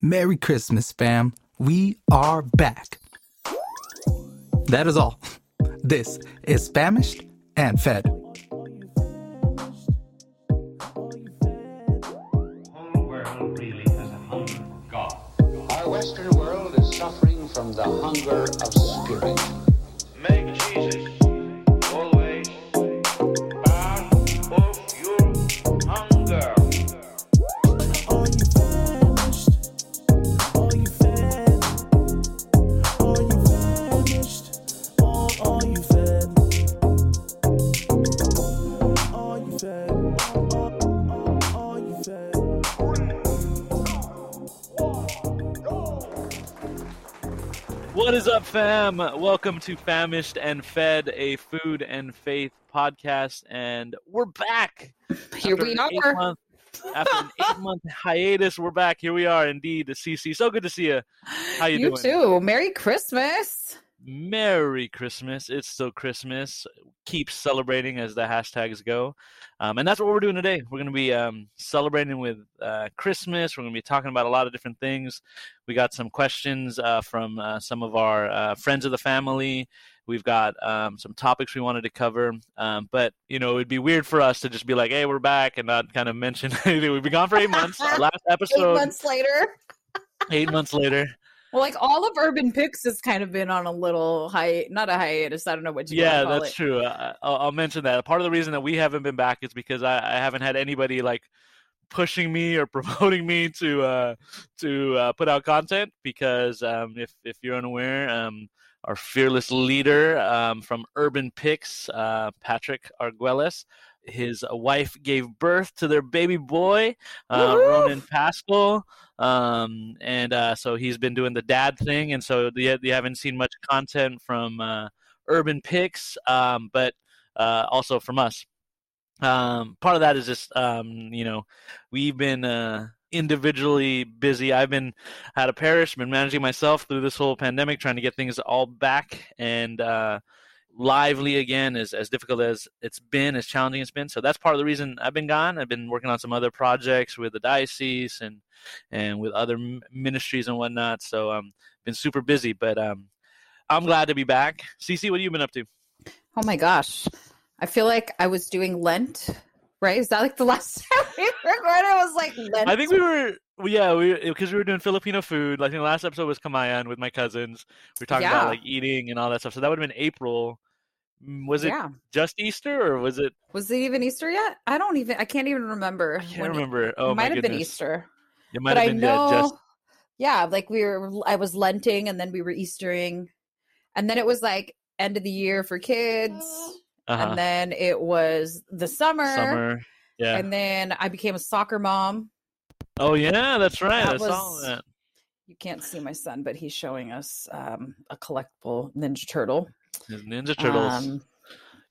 Merry Christmas, fam. We are back. That is all. This is Famished and Fed. Western world is suffering from the hunger of spirit. Welcome to Famished and Fed, a food and faith podcast, and we're back. Here After we are. eight-month- after an eight-month hiatus, we're back. Here we are, indeed. The CC, so good to see you. How you, You doing? too. Merry Christmas. Merry Christmas! It's still Christmas. Keep celebrating as the hashtags go, um, and that's what we're doing today. We're going to be um, celebrating with uh, Christmas. We're going to be talking about a lot of different things. We got some questions uh, from uh, some of our uh, friends of the family. We've got um, some topics we wanted to cover, um, but you know it'd be weird for us to just be like, "Hey, we're back," and not kind of mention anything. We've been gone for eight months. Our last Eight months later. eight months later. Well, like all of Urban Picks has kind of been on a little hi not a hiatus. I don't know what you yeah, want to call that's it. true. I, I'll, I'll mention that. Part of the reason that we haven't been back is because I, I haven't had anybody like pushing me or promoting me to uh, to uh, put out content. Because um, if if you're unaware, um, our fearless leader um, from Urban Picks, uh, Patrick Arguelles. His wife gave birth to their baby boy, uh, Ronan Pascal, um, and uh, so he's been doing the dad thing, and so you, you haven't seen much content from uh, Urban Picks, um, but uh, also from us. Um, part of that is just um, you know we've been uh, individually busy. I've been had a parish, been managing myself through this whole pandemic, trying to get things all back and uh, lively again. As as difficult as it's been, as challenging it's been. So that's part of the reason I've been gone. I've been working on some other projects with the diocese and and with other ministries and whatnot. So um, been super busy, but um, I'm glad to be back. CC, what have you been up to? Oh my gosh. I feel like I was doing Lent, right? Is that like the last time we recorded? It was like Lent. I think we were, yeah, we because we were doing Filipino food. I think the last episode was Kamayan with my cousins. We were talking about like eating and all that stuff. So that would have been April. Was it yeah. just Easter or was it? Was it even Easter yet? I don't even I can't even remember. I can't when it- remember. It Oh my might have been. Easter. It might but have I been know, yeah, just yeah, like we were, I was lenting, and then we were Eastering, and then it was like end of the year for kids, uh-huh. and then it was the summer, summer. Yeah. and then I became a soccer mom. oh yeah, that's right. That I saw was- that. You can't see my son, but he's showing us um, a collectible Ninja Turtle. His Ninja Turtles. Um,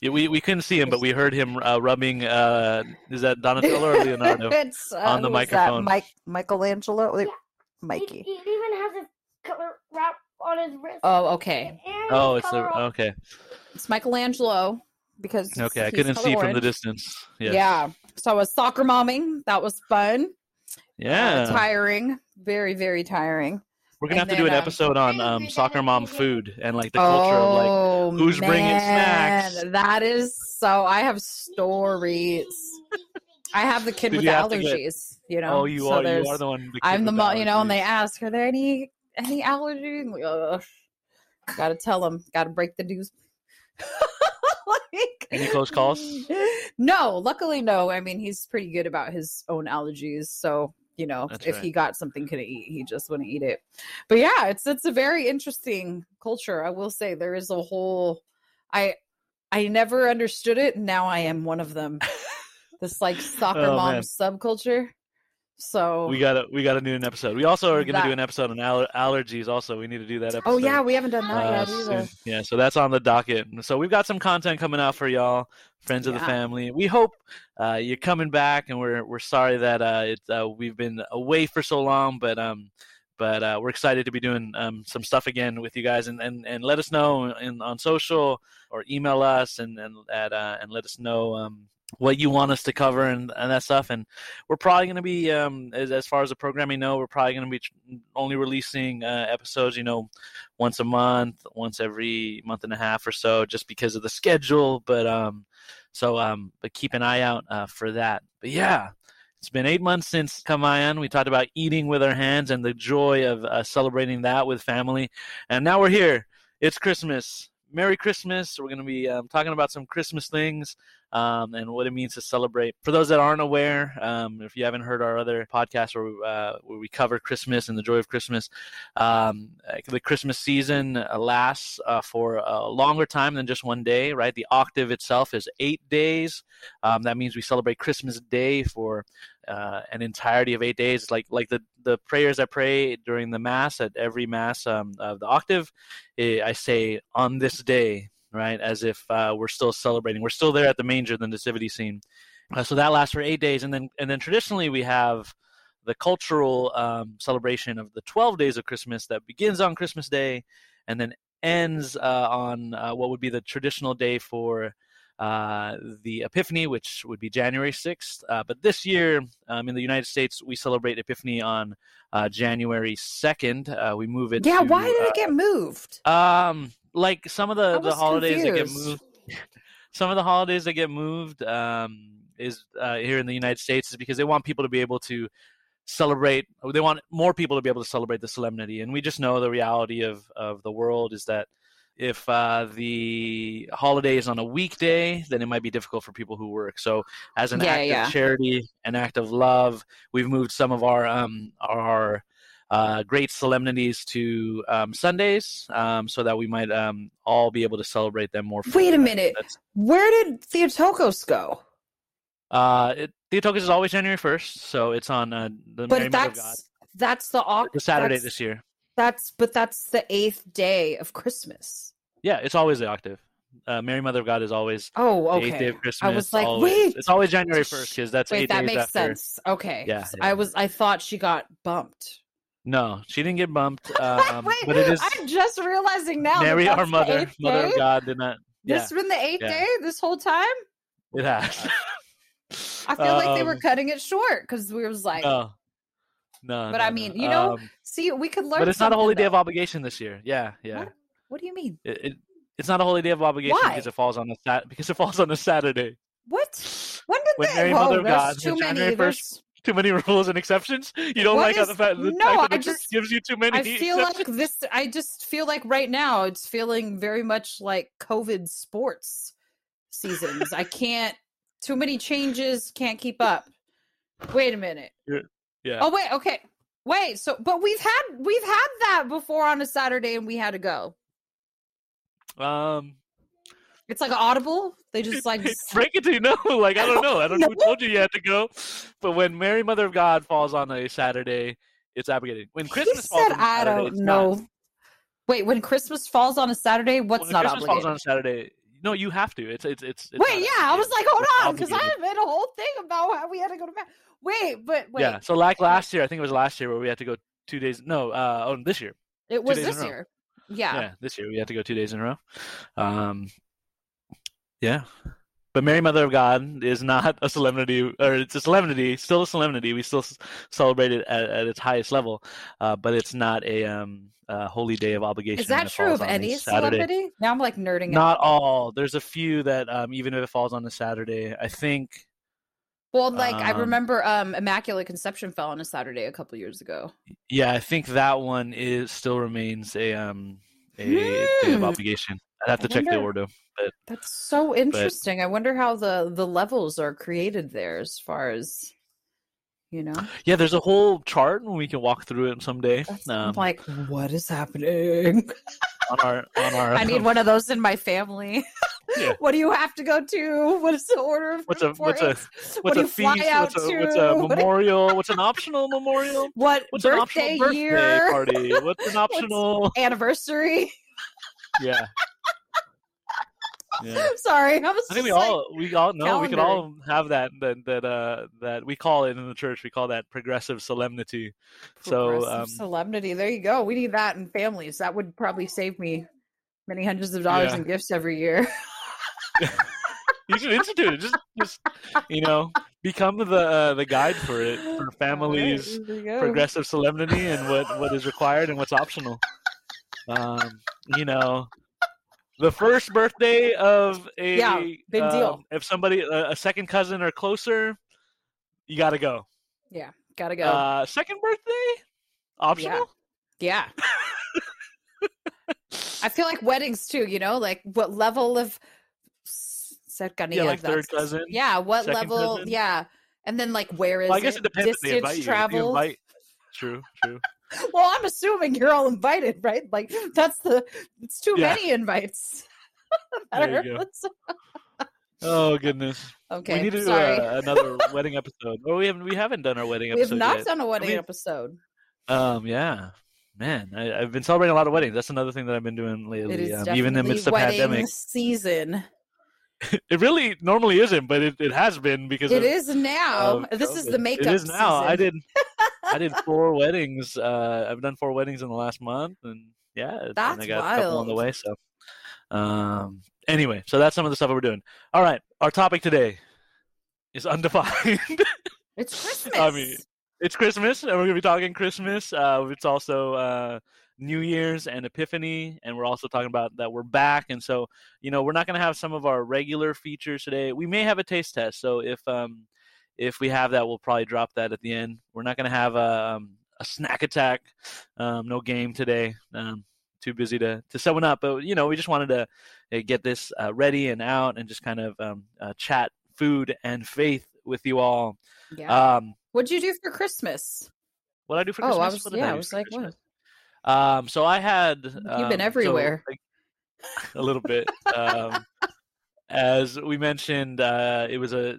yeah, we, we couldn't see him, but we heard him uh, rubbing. Uh, is that Donatello or Leonardo? uh, on the who that? microphone. Mike Michelangelo, Wait, He, Mikey. he even has his color wrap on his wrist. Oh, okay. Oh, it's a, on- okay. It's Michelangelo because Okay, I couldn't see color from the distance. Yes. Yeah. So I was soccer momming. That was fun. Uh, Yeah. tiring. Very, very tiring. We're gonna And have to do an then, um, episode on um, soccer mom food and like the culture of like oh, who's bringing snacks? That is so. I have stories. I have the kid Did with you the to get- allergies. You know. oh you so are you are the one. the I'm the mom. You know, and they ask, "Are there any any allergies?" Ugh. Gotta tell them. Gotta break the news. like, Any close calls? No, luckily no. I mean, he's pretty good about his own allergies, so you know, That's if right. he got something couldn't eat, he just wouldn't eat it. But yeah, it's it's a very interesting culture. I will say there is a whole. I I never understood it. and Now I am one of them. this like soccer Oh, mom man. subculture. So We gotta we gotta do an episode. We also are gonna That- do an episode on aller- allergies. Also, we need to do that episode. Oh yeah, we haven't done that uh, yet either. Yeah, so that's on the docket. So we've got some content coming out for y'all, friends of the family. We hope uh, you're coming back, and we're we're sorry that uh, it, uh, we've been away for so long, but um, but uh, we're excited to be doing um, some stuff again with you guys, and, and, and let us know in, on social or email us and and at, uh, and let us know um, what you want us to cover and, and that stuff. And we're probably going to be, um, as, as far as the programming know, we're probably going to be only releasing uh, episodes, you know, once a month, once every month and a half or so, just because of the schedule. But um, so um, but keep an eye out uh, for that. But yeah. It's been eight months since Kamayan. We talked about eating with our hands and the joy of uh, celebrating that with family. And now we're here. It's Christmas. Merry Christmas. We're going to be um, talking about some Christmas things um, and what it means to celebrate. For those that aren't aware, um, if you haven't heard our other podcast where, we- uh, where we cover Christmas and the joy of Christmas, um, uh, the Christmas season uh, lasts uh, for a longer time than just one day, right? The octave itself is eight days. Um, that means we celebrate Christmas Day for uh, an entirety of eight days, like like the the prayers I pray during the mass at every mass um, of the octave. eh, I say on this day, right, as if uh, we're still celebrating. We're still there at the manger, the nativity scene. Uh, so that lasts for eight days, and then and then traditionally we have the cultural um, celebration of the twelve days of Christmas that begins on Christmas Day, and then ends uh, on uh, what would be the traditional day for uh, the Epiphany, which would be January 6th. Uh, but this year um, in the United States, we celebrate Epiphany on uh, January 2nd. Uh, we move it. Yeah, to, why did it get moved? um, like some of the, the holidays that get moved. Some of the holidays that get moved um, is uh, here in the United States is because they want people to be able to celebrate. They want more people to be able to celebrate the solemnity, and we just know the reality of of the world is that if uh, the holiday is on a weekday, then it might be difficult for people who work. So, as an Yeah, act yeah. of charity, an act of love, we've moved some of our um, our uh, great solemnities to um, Sundays, um, so that we might um, all be able to celebrate them more. Wait a minute. That's, Where did Theotokos go? uh, it, Theotokos is always January first, so it's on uh, the Mary But Mother of God. that's that's the oc- The Saturday that's, this year. That's but that's the eighth day of Christmas. Yeah, it's always the octave. Uh, Mary Mother of God is always Oh, the eighth day of Christmas. I was like, always- wait. it's always January first because that's Wait, eight that days makes after. sense. Okay. Yeah, yeah. I was I thought she got bumped. No, she didn't get bumped. Um, Wait, but it is I'm just realizing now. Mary, that's our mother, Mother day? of God, did not. Yeah, This has been the eighth yeah. day this whole time? it has. I feel like they were Um, cutting it short because we was like, No, no. But no, I no. mean, you know, Um, see, we could learn. but it's not a holy something, day of obligation this year. Yeah, yeah. What? What do you mean? It, it, it's not a holy day of obligation Why? because it falls on a sat because it falls on a Saturday. What? When did When they? Mary, Whoa, Mother of God, too on many. January There's, 1st, Too many rules and exceptions. You don't What like is- the fact, the no, fact that I just- gives you too many. I feel exceptions? like this. I just feel like right now it's feeling very much like COVID sports seasons. I can't. Too many changes. Can't keep up. Wait a minute. yeah. Oh wait. Okay. Wait. So, but we've had we've had that before on a Saturday, and we had to go. Um, It's like audible. They just like break it to you know, like I don't know, I don't know who told you you had to go, but when Mary Mother of God falls on a Saturday, it's abrogated. When he Christmas falls said, on a "I Saturday, don't it's not. know." Wait, when Christmas falls on a Saturday, what's When not Christmas falls on a Saturday, no, you have to. It's it's it's. it's Wait, yeah, I was like, hold It's on, because I obligated. made a whole thing about how we had to go to bed. Wait, but wait, Yeah, so like last year, I think it was last year where we had to go two days. No, uh, oh, this year. it was this year. Yeah. Yeah, this year we had to go two days in a row. Um, yeah, but Mary Mother of God is not a solemnity, or it's a solemnity, still a solemnity. We still celebrate it at, at its highest level, uh, but it's not a um, a holy day of obligation. Is that it true of any Saturday. celebrity? Now I'm like nerding Not out. all. There's a few that um, even if it falls on a Saturday, I think. Well, like I um, remember um Immaculate Conception fell on a Saturday a couple years ago. Yeah, I think that one is still remains a um a day of Hmm. obligation. I'd have to check the order. But That's so interesting. I wonder how the the levels are created there as far as you know. yeah, there's a whole chart and we can walk through it someday. Um, like, what is happening? on our on our I need one of those in my family. Yeah. what do you have to go to? What is the order of What's a what's a what's what a feast? What's a, what's a memorial? What's an optional memorial? what What's an birthday optional birthday year? party? What's an optional? Anniversary. yeah. Yeah. Sorry, I was I think we like- all we all know we can all have that that that uh that we call it in the church we call that progressive solemnity. So um solemnity. There you go. We need that in families. That would probably save me many hundreds of dollars Yeah. in gifts every year. you should institute it. Just, just you know, become the uh, the guide for it for families, right, there you go. progressive solemnity, and what what is required and what's optional. Um, you know, the first birthday of a Yeah, big deal. um, If somebody a, a second cousin or closer, you got to go. Yeah, gotta go. Uh, second birthday, optional. yeah. I feel like weddings too, you know, like what level of cercanía? Yeah, like third cousin, Yeah, what level? cousin. Yeah. And then like where is Well, I guess it? it depends Distance invite you. If you travel. invite- True, true. Well, I'm assuming you're all invited, right? Like that's the it's too Yeah. many invites. There you go. Oh goodness. okay, we need to do sorry. a, another wedding episode. Oh, we haven't we haven't done our wedding episode. we have not yet. done a wedding mean- episode. Um, yeah, man, I, I've been celebrating a lot of weddings. That's another thing that I've been doing lately. Um, even in the midst of wedding pandemic, season. it really normally isn't, but it, it has been because It of, is now. of this is the makeup. It is now. I did. I did four weddings. Uh, I've done four weddings in the last month, and yeah, and I got a couple on the way. So, um, anyway, so that's some of the stuff that we're doing. All right, our topic today is undefined. It's Christmas. I mean, it's Christmas, and we're gonna be talking Christmas. Uh, it's also uh, New Year's and Epiphany, and we're also talking about that we're back. And so, you know, we're not gonna have some of our regular features today. We may have a taste test. So if um, if we have that, we'll probably drop that at the end. We're not gonna have a, um, a snack attack. Um, no game today. Um, too busy to to set one up, but you know, we just wanted to uh, get this uh, ready and out, and just kind of um, uh, chat food and faith with you all. yeah. Um, What'd you do for Christmas? what I do for Oh, Christmas? I was- yeah, I was like, what? Um, so I had. been um, so, everywhere. like, a little bit. um, as we mentioned, uh, it was a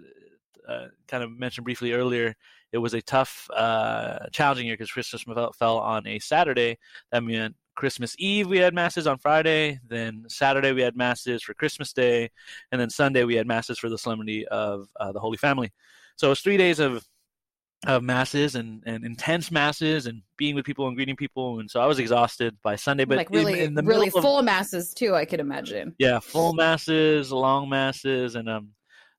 uh, kind of mentioned briefly earlier. It was a tough, uh, challenging year because Christmas fell, fell on a Saturday. That meant Christmas Eve we had masses on Friday. Then Saturday we had masses for Christmas Day, and then Sunday we had masses for the Solemnity of uh, the Holy Family. So it was three days of of masses and, and intense masses and being with people and greeting people and so I was exhausted by Sunday but like really, in, the really of- full masses too. I could imagine. yeah full masses long masses and um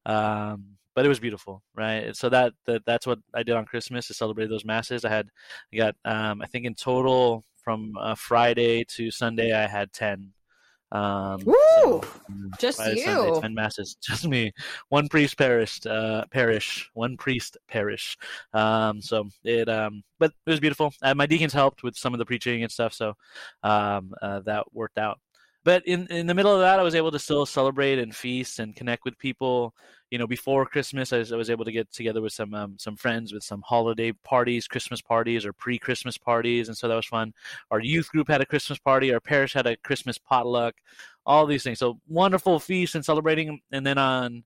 um but it was beautiful right so that, that that's what i did on christmas to celebrate those masses i had i got um i think in total from uh, friday to sunday i had 10 um Woo! so, mm, Just Friday, Sunday, you. 10 masses. Just me. One priest perished uh parish one priest parish um so it um but it was beautiful. Uh, my deacons helped with some of the preaching and stuff so um uh, that worked out but in in the middle of that i was able to still celebrate and feast and connect with people. You know before christmas i was, I was able to get together with some um, some friends with some holiday parties christmas parties or pre-christmas parties and so that was fun. Our youth group had a christmas party our parish had a christmas potluck all these things. So wonderful feast and celebrating and then on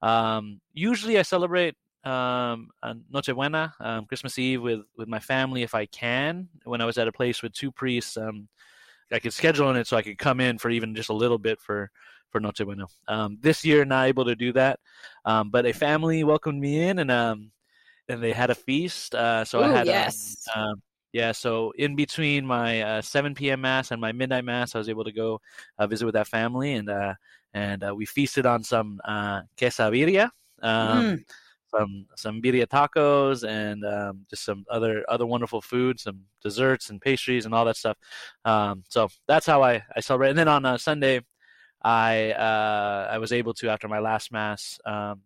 um, usually i celebrate um, Noche Buena, um, Christmas Eve with with my family if I can. When I was at a place with two priests, um, I could schedule on it so I could come in for even just a little bit for for Noche Buena. Um, this year, not able to do that, um, but a family welcomed me in and um, and they had a feast. Uh, so I had um, yes. um, yeah, so in between my uh, 7 p.m. mass and my midnight mass, I was able to go uh, visit with that family, and uh, and uh, we feasted on some uh, quesadilla, um, Mm. Some some birria tacos, and um, just some other other wonderful food, some desserts and pastries and all that stuff. Um, so that's how I I celebrate. And then on uh, Sunday, I uh, I was able to after my last mass. Um,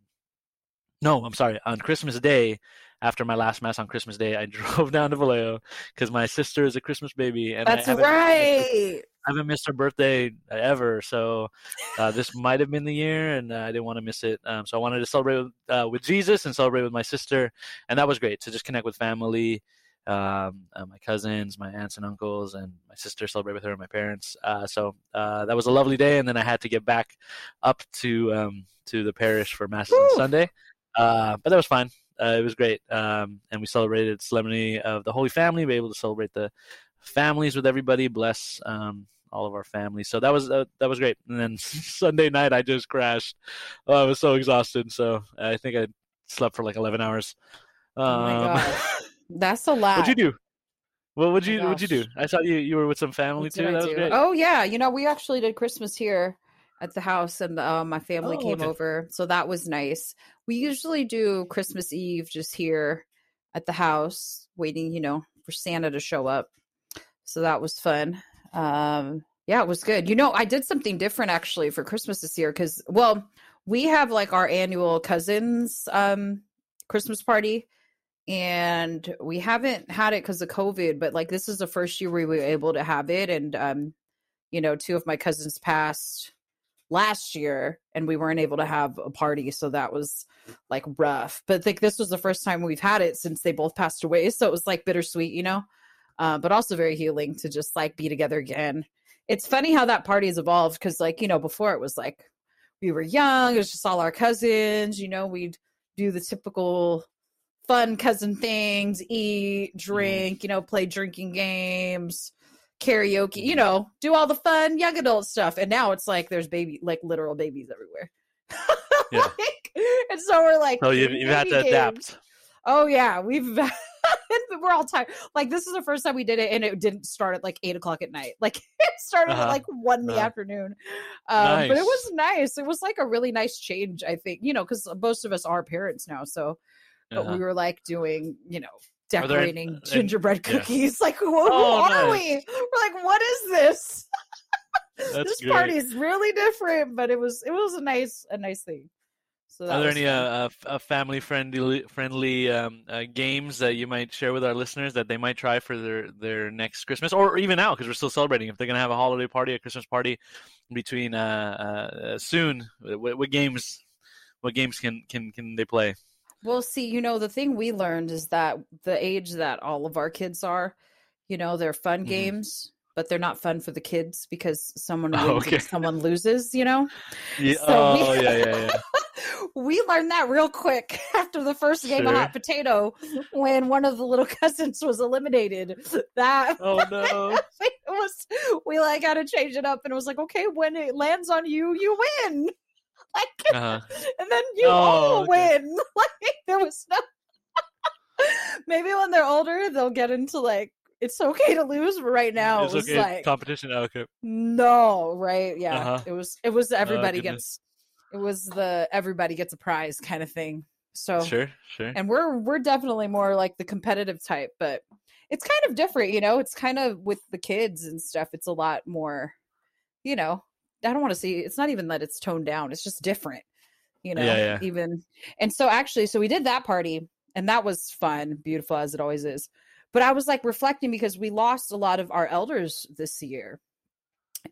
no, I'm sorry. On Christmas Day, after my last mass on Christmas Day, I drove down to Vallejo because my sister is a Christmas baby, and That's right. I haven't missed her birthday ever. So uh, this might have been the year, and uh, I didn't want to miss it. Um, so I wanted to celebrate with, uh, with Jesus and celebrate with my sister, and that was great to just connect with family, um, uh, my cousins, my aunts and uncles, and my sister celebrate with her and my parents. Uh, so uh, that was a lovely day, and then I had to get back up to um, to the parish for masses on Sunday, uh, but that was fine. Uh, it was great, um, and we celebrated Solemnity of the Holy Family. We were able to celebrate the families with everybody. Bless um, all of our family. So that was uh, that was great. And then Sunday night, I just crashed. Oh, I was so exhausted. So I think I slept for like eleven hours. Um, Oh my God. That's a lot. what'd you do? Well, what'd Oh you what'd you do? I saw you you were with some family too. That was great. Oh yeah, you know we actually did Christmas here at the house, and uh, my family Oh, came okay. over, so that was nice. We usually do Christmas Eve just here at the house, waiting, you know, for Santa to show up. So that was fun. Um, yeah, it was good. You know, I did something different actually for Christmas this year because, well, we have like our annual cousins um Christmas party and we haven't had it because of COVID, but like this is the first year we were able to have it. And um, you know, two of my cousins passed last year and we weren't able to have a party, so that was like rough. But like this was the first time we've had it since they both passed away. So it was like bittersweet, you know. Uh, but also very healing to just like be together again. It's funny how that party has evolved because, like, you know, before it was like we were young, it was just all our cousins, you know, we'd do the typical fun cousin things, eat, drink, you know, play drinking games, karaoke, you know, do all the fun young adult stuff. And now it's like there's baby, like literal babies everywhere. Yeah. Like, and so we're like, oh, you've, you've had to games. adapt. Oh yeah, we've we're all tired. Like this is the first time we did it, and it didn't start at like eight o'clock at night. Like it started at Uh-huh. like one in the Uh-huh. afternoon. Um, But it was nice. It was like a really nice change. I think you know because most of us are parents now, so but Uh-huh. we were like doing you know there- decorating and- gingerbread yeah. cookies. Like who, who Oh, are nice. we? We're like, what is this? This party is really different, but it was it was a nice a nice thing. So Are there any uh, uh, uh, family friendly friendly um, uh, games that you might share with our listeners that they might try for their, their next Christmas or even now because we're still celebrating if they're gonna have a holiday party a Christmas party between uh, soon what, what games what games can can can they play Well, see, you know, the thing we learned is that the age that all of our kids are, you know, they're fun Mhm. games, but they're not fun for the kids because someone Oh, wins okay. someone loses, you know? yeah, So we- oh yeah yeah yeah we learned that real quick after the first game of hot potato when one of the little cousins was eliminated. That oh no it was we like had to change it up and it was like, okay, when it lands on you, you win. Like uh-huh. and then you Oh, all okay. win. Like there was no. Maybe when they're older, they'll get into like it's okay to lose, but right now it's it was okay like competition oh, okay no, right? Yeah, Uh-huh. it was. It was everybody goodness. gets. It was the everybody gets a prize kind of thing. So sure sure and we're we're definitely more like the competitive type, but it's kind of different, you know. It's kind of with the kids and stuff. It's a lot more, you know. I don't want to see. It's not even that it's toned down. It's just different, you know. Yeah, yeah. Even and so actually, so we did that party, and that was fun, beautiful as it always is. But I was like reflecting because we lost a lot of our elders this year,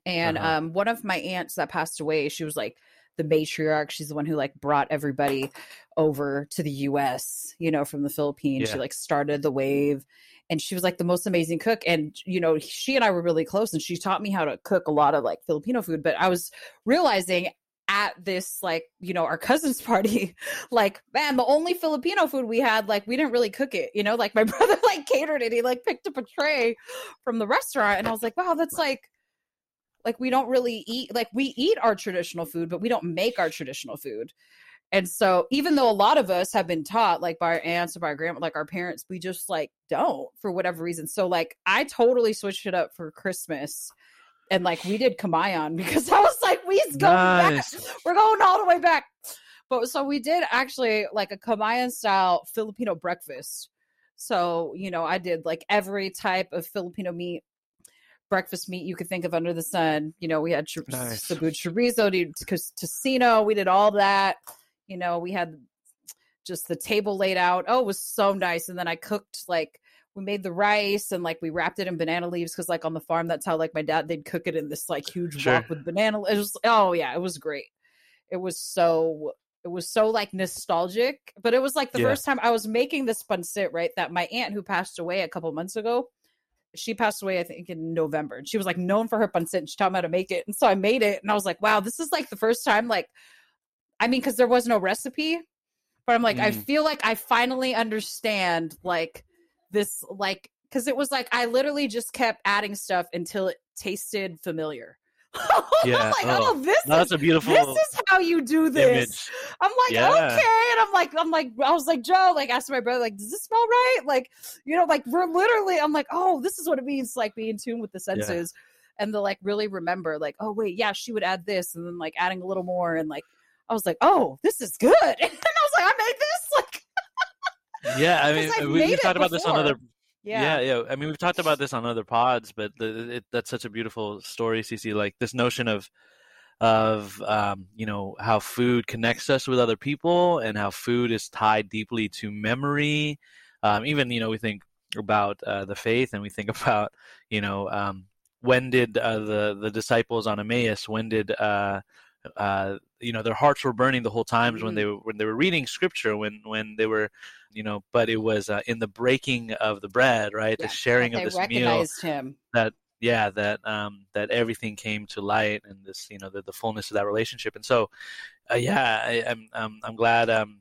and Uh-huh. um, one of my aunts that passed away, she was like the matriarch. She's the one who like brought everybody over to the US, you know, from the Philippines. She like started the wave and she was like the most amazing cook. And, you know, she and I were really close and she taught me how to cook a lot of like Filipino food. But I was realizing at this, like, you know, our cousin's party, like, man, the only Filipino food we had, like, we didn't really cook it, you know, like my brother like catered it. He like picked up a tray from the restaurant. And I was like, wow, that's like, like we don't really eat like we eat our traditional food but we don't make our traditional food. And so even though a lot of us have been taught like by our aunts or by our grandma like our parents we just like don't for whatever reason. So like i totally switched it up for christmas and like we did kamayan because i was like we go back. We're going all the way back. But so we did actually like a kamayan style filipino breakfast. So you know i did like every type of filipino meat breakfast meat you could think of under the sun. You know, we had chor- Nice. Cebu chorizo, tocino. We did all that. You know, we had just the table laid out. Oh, it was so nice. And then I cooked like we made the rice and like we wrapped it in banana leaves because like on the farm that's how like my dad they'd cook it in this like huge Sure. wok with banana. It was oh yeah, it was great. It was so it was so like nostalgic, but it was like the Yeah. first time I was making this pancit right that my aunt who passed away a couple months ago she passed away, I think, in November. And she was like known for her pancit. And she taught me how to make it. And so I made it. And I was like, wow, this is like the first time, like, I mean, because there was no recipe, but I'm like, I Mm. feel like I finally understand like this, like, because it was like I literally just kept adding stuff until it tasted familiar. Yeah. I'm like, Oh. oh, this No, is that's a beautiful this is how you do this. image. I'm like, Yeah. okay. And I'm like, I'm like, I was like, Joe, like, asked my brother, like, does this smell right? Like, you know, like, we're literally, I'm like, oh, this is what it means, like, be in tune with the senses. and they'll like really remember like oh wait yeah she would add this and then like adding a little more and like i was like oh this is good and i was like i made this like Yeah, I mean, we, we've talked about this on other. Yeah. yeah, I mean, we've talked about this on other pods, but the, it, that's such a beautiful story, CC. Like this notion of of um, you know how food connects us with other people, and how food is tied deeply to memory. Um, even you know, we think about uh, the faith, and we think about you know um, when did uh, the the disciples on Emmaus? When did uh, uh, you know their hearts were burning the whole times when they were when they were reading scripture when when they were you know but it was uh, in the breaking of the bread right? Yeah, the sharing of this meal him. that yeah that um that everything came to light and this you know the, the fullness of that relationship. And so uh, yeah I, I'm, I'm i'm glad um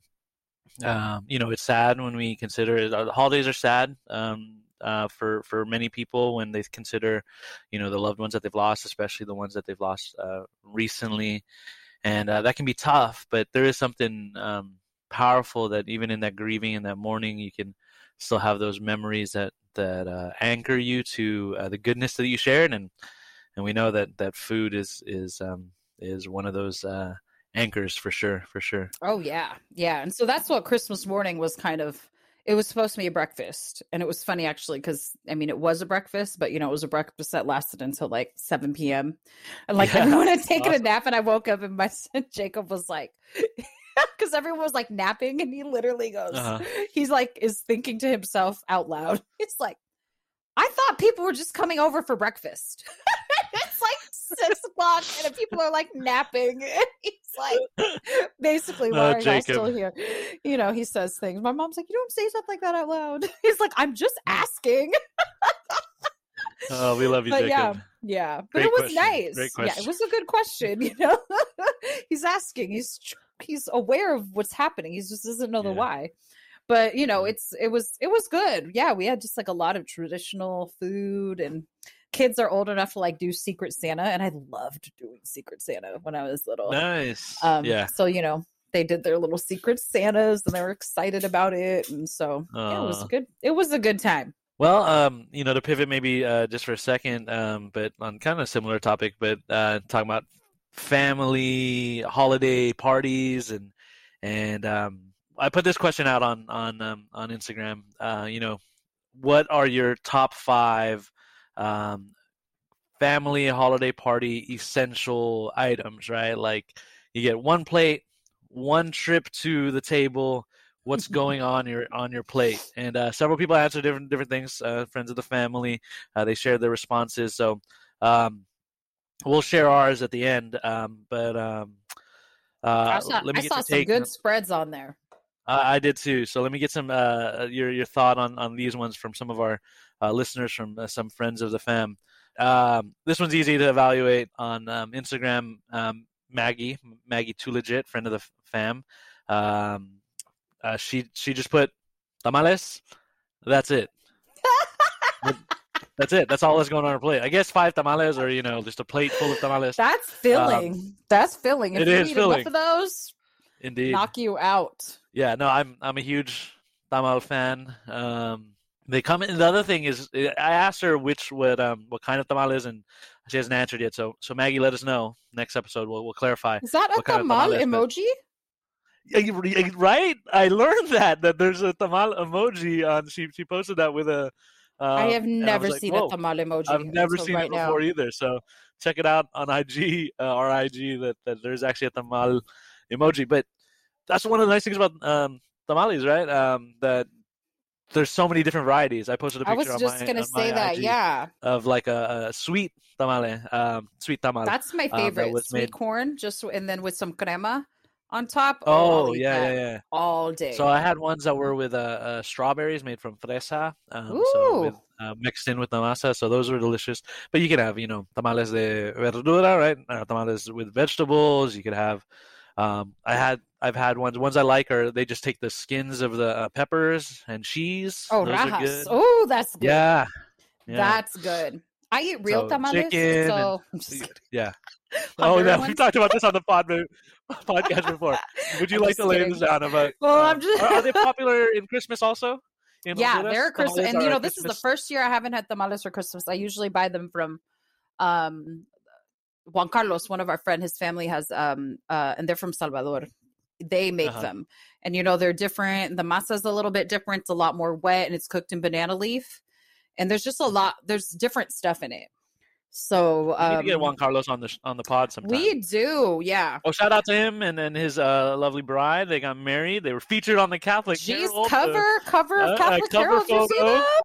um you know it's sad when we consider it. Uh, the holidays are sad um uh, for for many people when they consider, you know, the loved ones that they've lost, especially the ones that they've lost uh, recently, and uh, that can be tough. But there is something um, powerful that even in that grieving and that mourning, you can still have those memories that that uh, anchor you to uh, the goodness that you shared, and and we know that that food is is um, is one of those uh, anchors for sure, for sure. Oh yeah, yeah. And so that's what Christmas morning was kind of. It was supposed to be a breakfast, and it was funny actually because I mean it was a breakfast, but you know it was a breakfast that lasted until like seven p.m. And like Yeah, everyone had taken awesome. a nap, and I woke up, and my son Jacob was like, because everyone was like napping, and he literally goes, Uh-huh. he's like is thinking to himself out loud. It's like, I thought people were just coming over for breakfast. Six o'clock, and people are like napping. And he's like, basically, Oh, why are y'all still here? You know, he says things. My mom's like, you don't say stuff like that out loud. He's like, I'm just asking. Oh, we love you, but Jacob. yeah, yeah. But Great it was question. nice. Yeah, it was a good question. You know, he's asking. He's he's aware of what's happening. He just doesn't know the why. But you know, it's it was it was good. Yeah, we had just like a lot of traditional food and kids are old enough to like do Secret Santa, and I loved doing Secret Santa when I was little. Nice. Um, yeah. So you know, they did their little Secret Santas, and they were excited about it, and so yeah, it was good. It was a good time. Well, um, you know, to pivot maybe uh, just for a second, um, but on kind of a similar topic, but uh, talking about family holiday parties and and um, I put this question out on on um, on Instagram. Uh, you know, what are your top five um, family holiday party essential items? Right, like you get one plate, one trip to the table, what's going on your on your plate and uh, several people answered different different things uh, friends of the family uh, they shared their responses so um, we'll share ours at the end um, but um, uh, I saw, let me I get saw some take good spreads on there. I I did too. So let me get some uh, your your thought on on these ones from some of our listeners from uh, some friends of the fam. Um, this one's easy to evaluate on um, Instagram. Um, Maggie Maggie Too Legit, friend of the fam. Um, uh, she she just put tamales. That's it. That's it. That's all that's going on her plate. I guess five tamales, or you know, just a plate full of tamales. That's filling. That's filling. If Um, it you is eat filling. enough of those, Indeed. knock you out. Yeah, no, I'm I'm a huge tamal fan. Um, they come in. The other thing is, I asked her which what um what kind of tamal is, and she hasn't answered yet. So so Maggie, let us know next episode. We'll we'll clarify. Is that a What kind of tamal but- emoji? You- Right? I learned that that there's a tamal emoji on. She she posted that with a. I um, have never was like, seen a tamal emoji. I've never seen right it now. before either. So check it out on IG, uh, our IG, that, that there's actually a tamal emoji. But that's one of the nice things about um, tamales, right? Um, that there's so many different varieties. I posted a picture I was just my, gonna say that. IG Yeah, of like a, a sweet tamale, um, sweet tamale. that's my that favorite. was Sweet made- corn, just and then with some crema on top. I'll oh yeah, yeah, yeah. all day. So I had ones that were with uh, uh, strawberries made from fresa, um, so with, uh, mixed in with the masa. So those were delicious. But you can have, you know, tamales de verdura, right? Uh, tamales with vegetables. You could have. Um, I had, I've had ones. Ones I like are they just take the skins of the uh, peppers and cheese. oh, those rajas. Oh, that's good. Yeah, yeah, That's good. I eat real So, tamales. chicken So kidding. yeah. Oh yeah, we ones? talked about this on the pod podcast before. Would you I'm like to lay this down about? Well, uh, I'm just- are, are they popular in Christmas also? In yeah, Honduras? they're Christmas, Tamales and you know this is the first year I haven't had tamales for Christmas. I usually buy them from um Juan Carlos, one of our friend, his family has um uh and they're from Salvador. They make Uh-huh. them. And you know, they're different. The masa is a little bit different. It's a lot more wet and it's cooked in banana leaf. And there's just a lot there's different stuff in it. So We need to um, get Juan Carlos on the sh- on the pod sometime. we do, yeah. Oh, shout out to him and and his uh, lovely bride. They got married. They were featured on the Catholic. Jeez, Herald, uh, cover cover uh, of uh, Catholic cover Herald. Did you see that?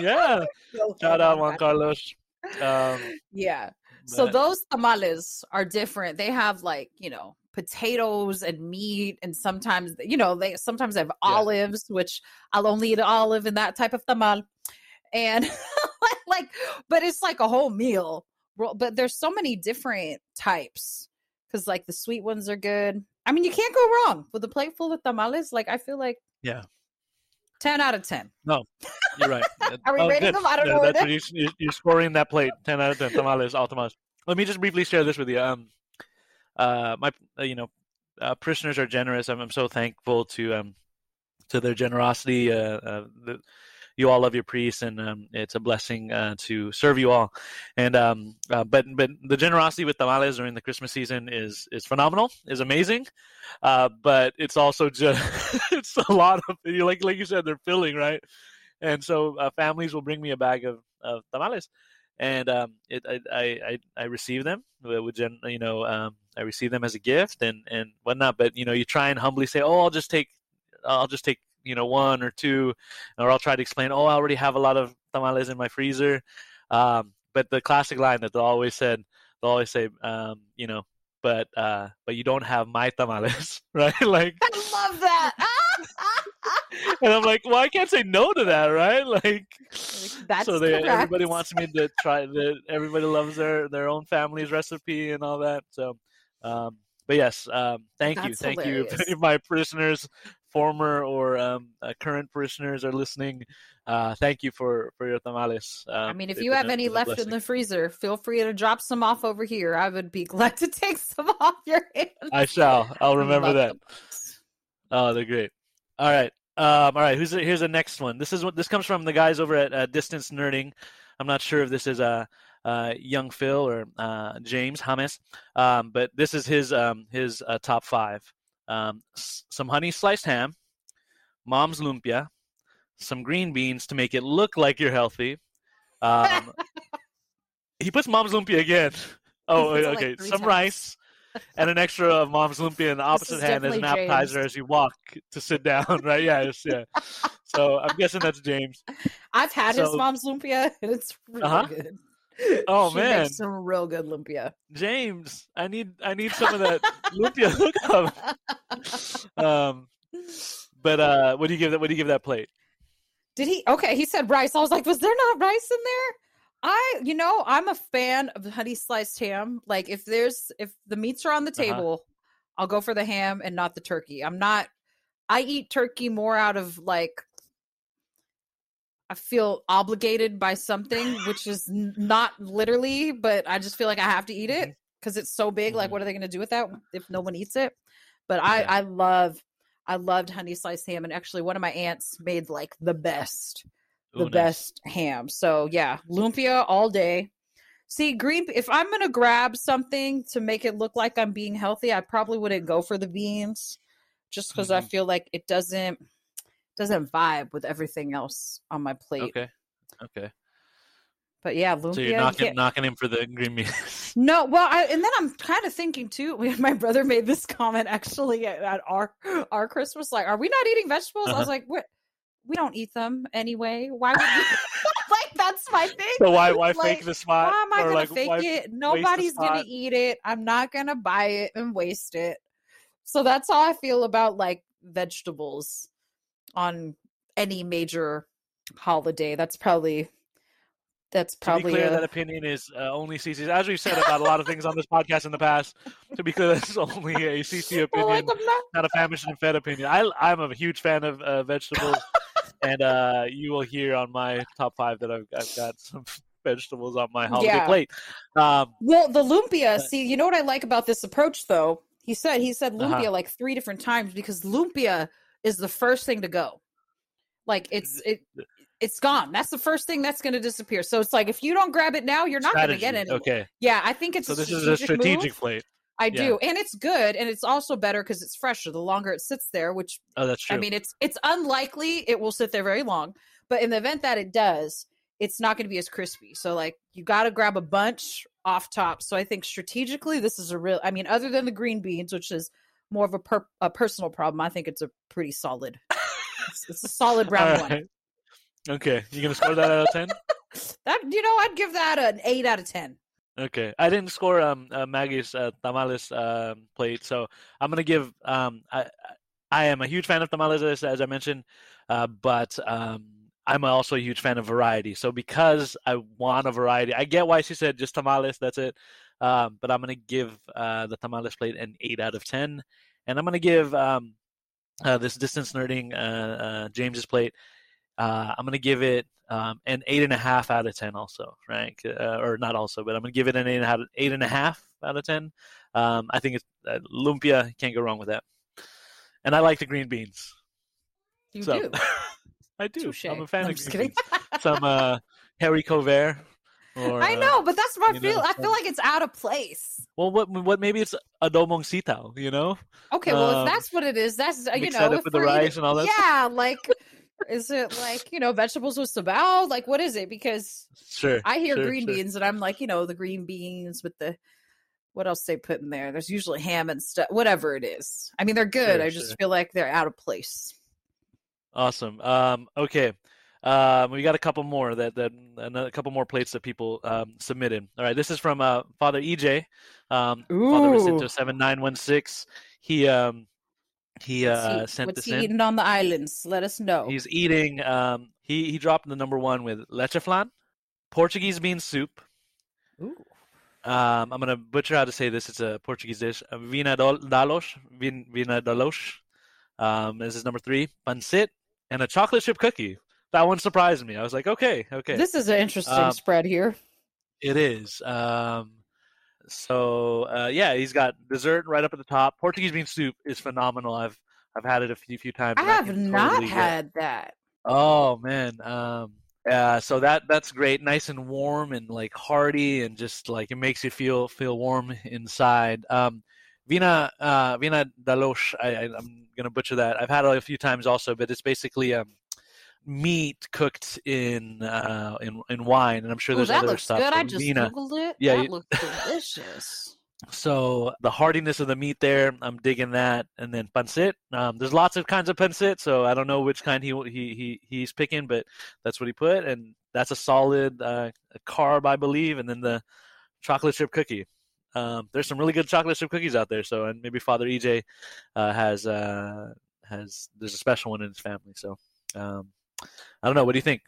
yeah. Shout out Juan Carlos. Um, Yeah. So those tamales are different. They have like, you know, potatoes and meat and sometimes you know, they sometimes have olives, which I'll only eat an olive in that type of tamal. And like but it's like a whole meal. But there's so many different types cuz like the sweet ones are good. I mean, you can't go wrong with a plate full of tamales. Like I feel like Yeah. 10 out of 10. No, You're right. Are we Oh, rating good. them? I don't Yeah, know That's what you, you- you're scoring that plate. Ten out of ten. Tamales, all tamales. Let me just briefly share this with you. Um, uh, my, uh, you know, uh, parishioners are generous. I'm, I'm so thankful to um, to their generosity. Uh, uh, the, you all love your priests, and um, it's a blessing uh, to serve you all. And um, uh, but but the generosity with tamales during the Christmas season is is phenomenal, is amazing. Uh, but it's also just it's a lot of like like you said they're filling right, and so uh, families will bring me a bag of, of tamales, and um, it I, I I receive them with gen, you know um, I receive them as a gift and and whatnot. But you know you try and humbly say, oh, I'll just take I'll just take you know one or two, or I'll try to explain, oh, I already have a lot of tamales in my freezer. Um, but the classic line that they always said, they'll always say, um, you know, but uh, but you don't have my tamales, right? like, I love that. and I'm like, well, I can't say no to that, right? Like, That's so they, everybody wants me to try. The, everybody loves their their own family's recipe and all that. So, um, but yes, um, thank you, That's thank you. If hilarious. of my parishioners, former or um, uh, current parishioners, are listening, uh, thank you for for your tamales. Um, I mean, if you have a- any a left in the freezer, feel free to drop some off over here. I would be glad to take some off your hands. I shall. I'll remember that. them. Oh, they're great. All right. Um, all right. Who's the, here's the next one. This is what this comes from the guys over at uh, Distance Nerding. I'm not sure if this is uh, uh, young Phil or uh, James Hummus, um, but this is his um, his uh, top five. Um, s- some honey sliced ham, mom's lumpia, some green beans to make it look like you're healthy. Um, he puts mom's lumpia again. Oh, it, like, okay. some times. rice and an extra of mom's lumpia in the opposite hand as an appetizer James. as you walk to sit down, right? Yeah, it's- yeah. So I'm guessing that's James. I've had his mom's lumpia, and it's really Uh-huh. good. Oh, She man. makes some real good lumpia. James, I need I need some of that lumpia hookup. Um, but uh, what do you give that? What do you give that plate? Did he? Okay, he said rice. I was like, was there not rice in there? I, you know, I'm a fan of honey sliced ham. Like, if there's if the meats are on the Uh-huh. table, I'll go for the ham and not the turkey. I'm not. I eat turkey more out of like. I feel obligated by something, which is not literally, but I just feel like I have to eat Mm-hmm. it because it's so big. Like, Mhm. what are they going to do with that if no one eats it? But I, Yeah. I love, I loved honey sliced ham, and actually, one of my aunts made like the best the nice. best ham. So yeah, lumpia all day. See, green. If I'm gonna grab something to make it look like I'm being healthy, I probably wouldn't go for the beans, just because I Mhm. feel like it doesn't doesn't vibe with everything else on my plate. Okay. Okay. But yeah, lumpia. So you're knocking knocking him for the green beans. No, well, I, and then I'm kind of thinking too. My brother made this comment actually at, at our our Christmas. Like, are we not eating vegetables? I was Uh-huh. like, what? We don't eat them anyway. Why would we? like, that's my thing. so why why Like, fake the spot? Why am I gonna like, fake it? Nobody's gonna eat it. I'm not gonna buy it and waste it. So that's how I feel about like vegetables on any major holiday. That's probably that's To be probably clear, a- that opinion is uh, only CC's. As we've said about a lot of things on this podcast in the past, to be clear, that's only a CC opinion, like, not- not a famished and fed opinion. I, I'm a huge fan of uh, vegetables, and uh, you will hear on my top five that I've, I've got some vegetables on my holiday Yeah. plate. Um, Well, the lumpia. See, you know what I like about this approach, though. He said he said lumpia Uh-huh. like three different times because lumpia is the first thing to go. Like it's it. it's gone. That's the first thing that's going to disappear. So it's like if you don't grab it now, you're not going to get it. Okay, Yeah, I think it's so a this is a strategic strategic move. plate. I yeah. do, and it's good, and it's also better because it's fresher the longer it sits there. Which Oh, that's true. I mean, it's it's unlikely it will sit there very long, but in the event that it does, it's not going to be as crispy. So like you got to grab a bunch off top. So I think strategically, this is a real. I mean, other than the green beans, which is more of a per, a personal problem, I think it's a pretty solid. it's, it's a solid round All one. Okay, you gonna score that out of ten? That you know, I'd give that an eight out of ten. Okay, I didn't score um uh, Maggie's uh, tamales um, plate, so I'm gonna give um I I am a huge fan of tamales as, as I mentioned, uh, but um I'm also a huge fan of variety. So because I want a variety, I get why she said just tamales. That's it. Um, but I'm gonna give uh, the tamales plate an eight out of ten, and I'm gonna give um uh, this distance nerding uh, uh, James's plate. Uh, I'm gonna give it um, an eight and a half out of ten, also, right? Uh, or not also, but I'm gonna give it an eight and a half, eight and a half out of ten. Um, I think it's uh, lumpia. Can't go wrong with that. And I like the green beans. You so do. I do. Touche. I'm a fan I'm of green kidding. beans. Some uh, Harry Covert. Or, I uh, know, but that's my feel. know, I feel like it's out of place. well, what what maybe it's adobong sitaw, you know? Okay, well, Um, if that's what it is, that's uh, you know, with the we're eating- rice and all that stuff? Yeah, like, is it like you know vegetables with sabaw? Like, what is it? Because Sure. I hear sure, green sure. beans, and I'm like, you know, the green beans with the what else they put in there? There's usually ham and stuff, whatever it is. I mean, they're good. Sure, I just feel like they're out of place. Awesome. Um, okay. Um, we got a couple more that that another couple more plates that people um, submitted. All right, this is from uh, Father EJ. Um, Father. Jacinto seven nine one six. He um he What's uh he, sent what's this he in. eating on the islands? Let us know. He's eating. Um, he he dropped the number one with leche flan, Portuguese bean soup. Ooh. Um, I'm gonna butcher how to say this. It's a Portuguese dish. Uh, Vina dalos, vin, vina dalos. Um, this is number three. Pancit and a chocolate chip cookie. That one surprised me. I was like, okay, okay, This is an interesting Um, spread here. it is. Um, so uh, yeah, he's got dessert right up at the top. Portuguese bean soup is phenomenal. I've I've had it a few few times. I have can not totally get- had that. Oh man. Um uh so that that's great. Nice and warm and like hearty and just like it makes you feel feel warm inside. Um Vina uh Vina Dalosh, I, I I'm gonna butcher that. I've had it a few times also, but it's basically um meat cooked in uh in in wine and I'm sure Ooh, there's that other looks stuff. good. I just Vina. googled it. Yeah, that you- looks delicious. So the hardiness of the meat there, I'm digging that. And then pancit, um, there's lots of kinds of pancit, so I don't know which kind he he he he's picking, but that's what he put, and that's a solid uh, carb, I believe. And then the chocolate chip cookie. Um, there's some really good chocolate chip cookies out there. So and maybe Father EJ uh, has uh, has there's a special one in his family. So um, I don't know. What do you think?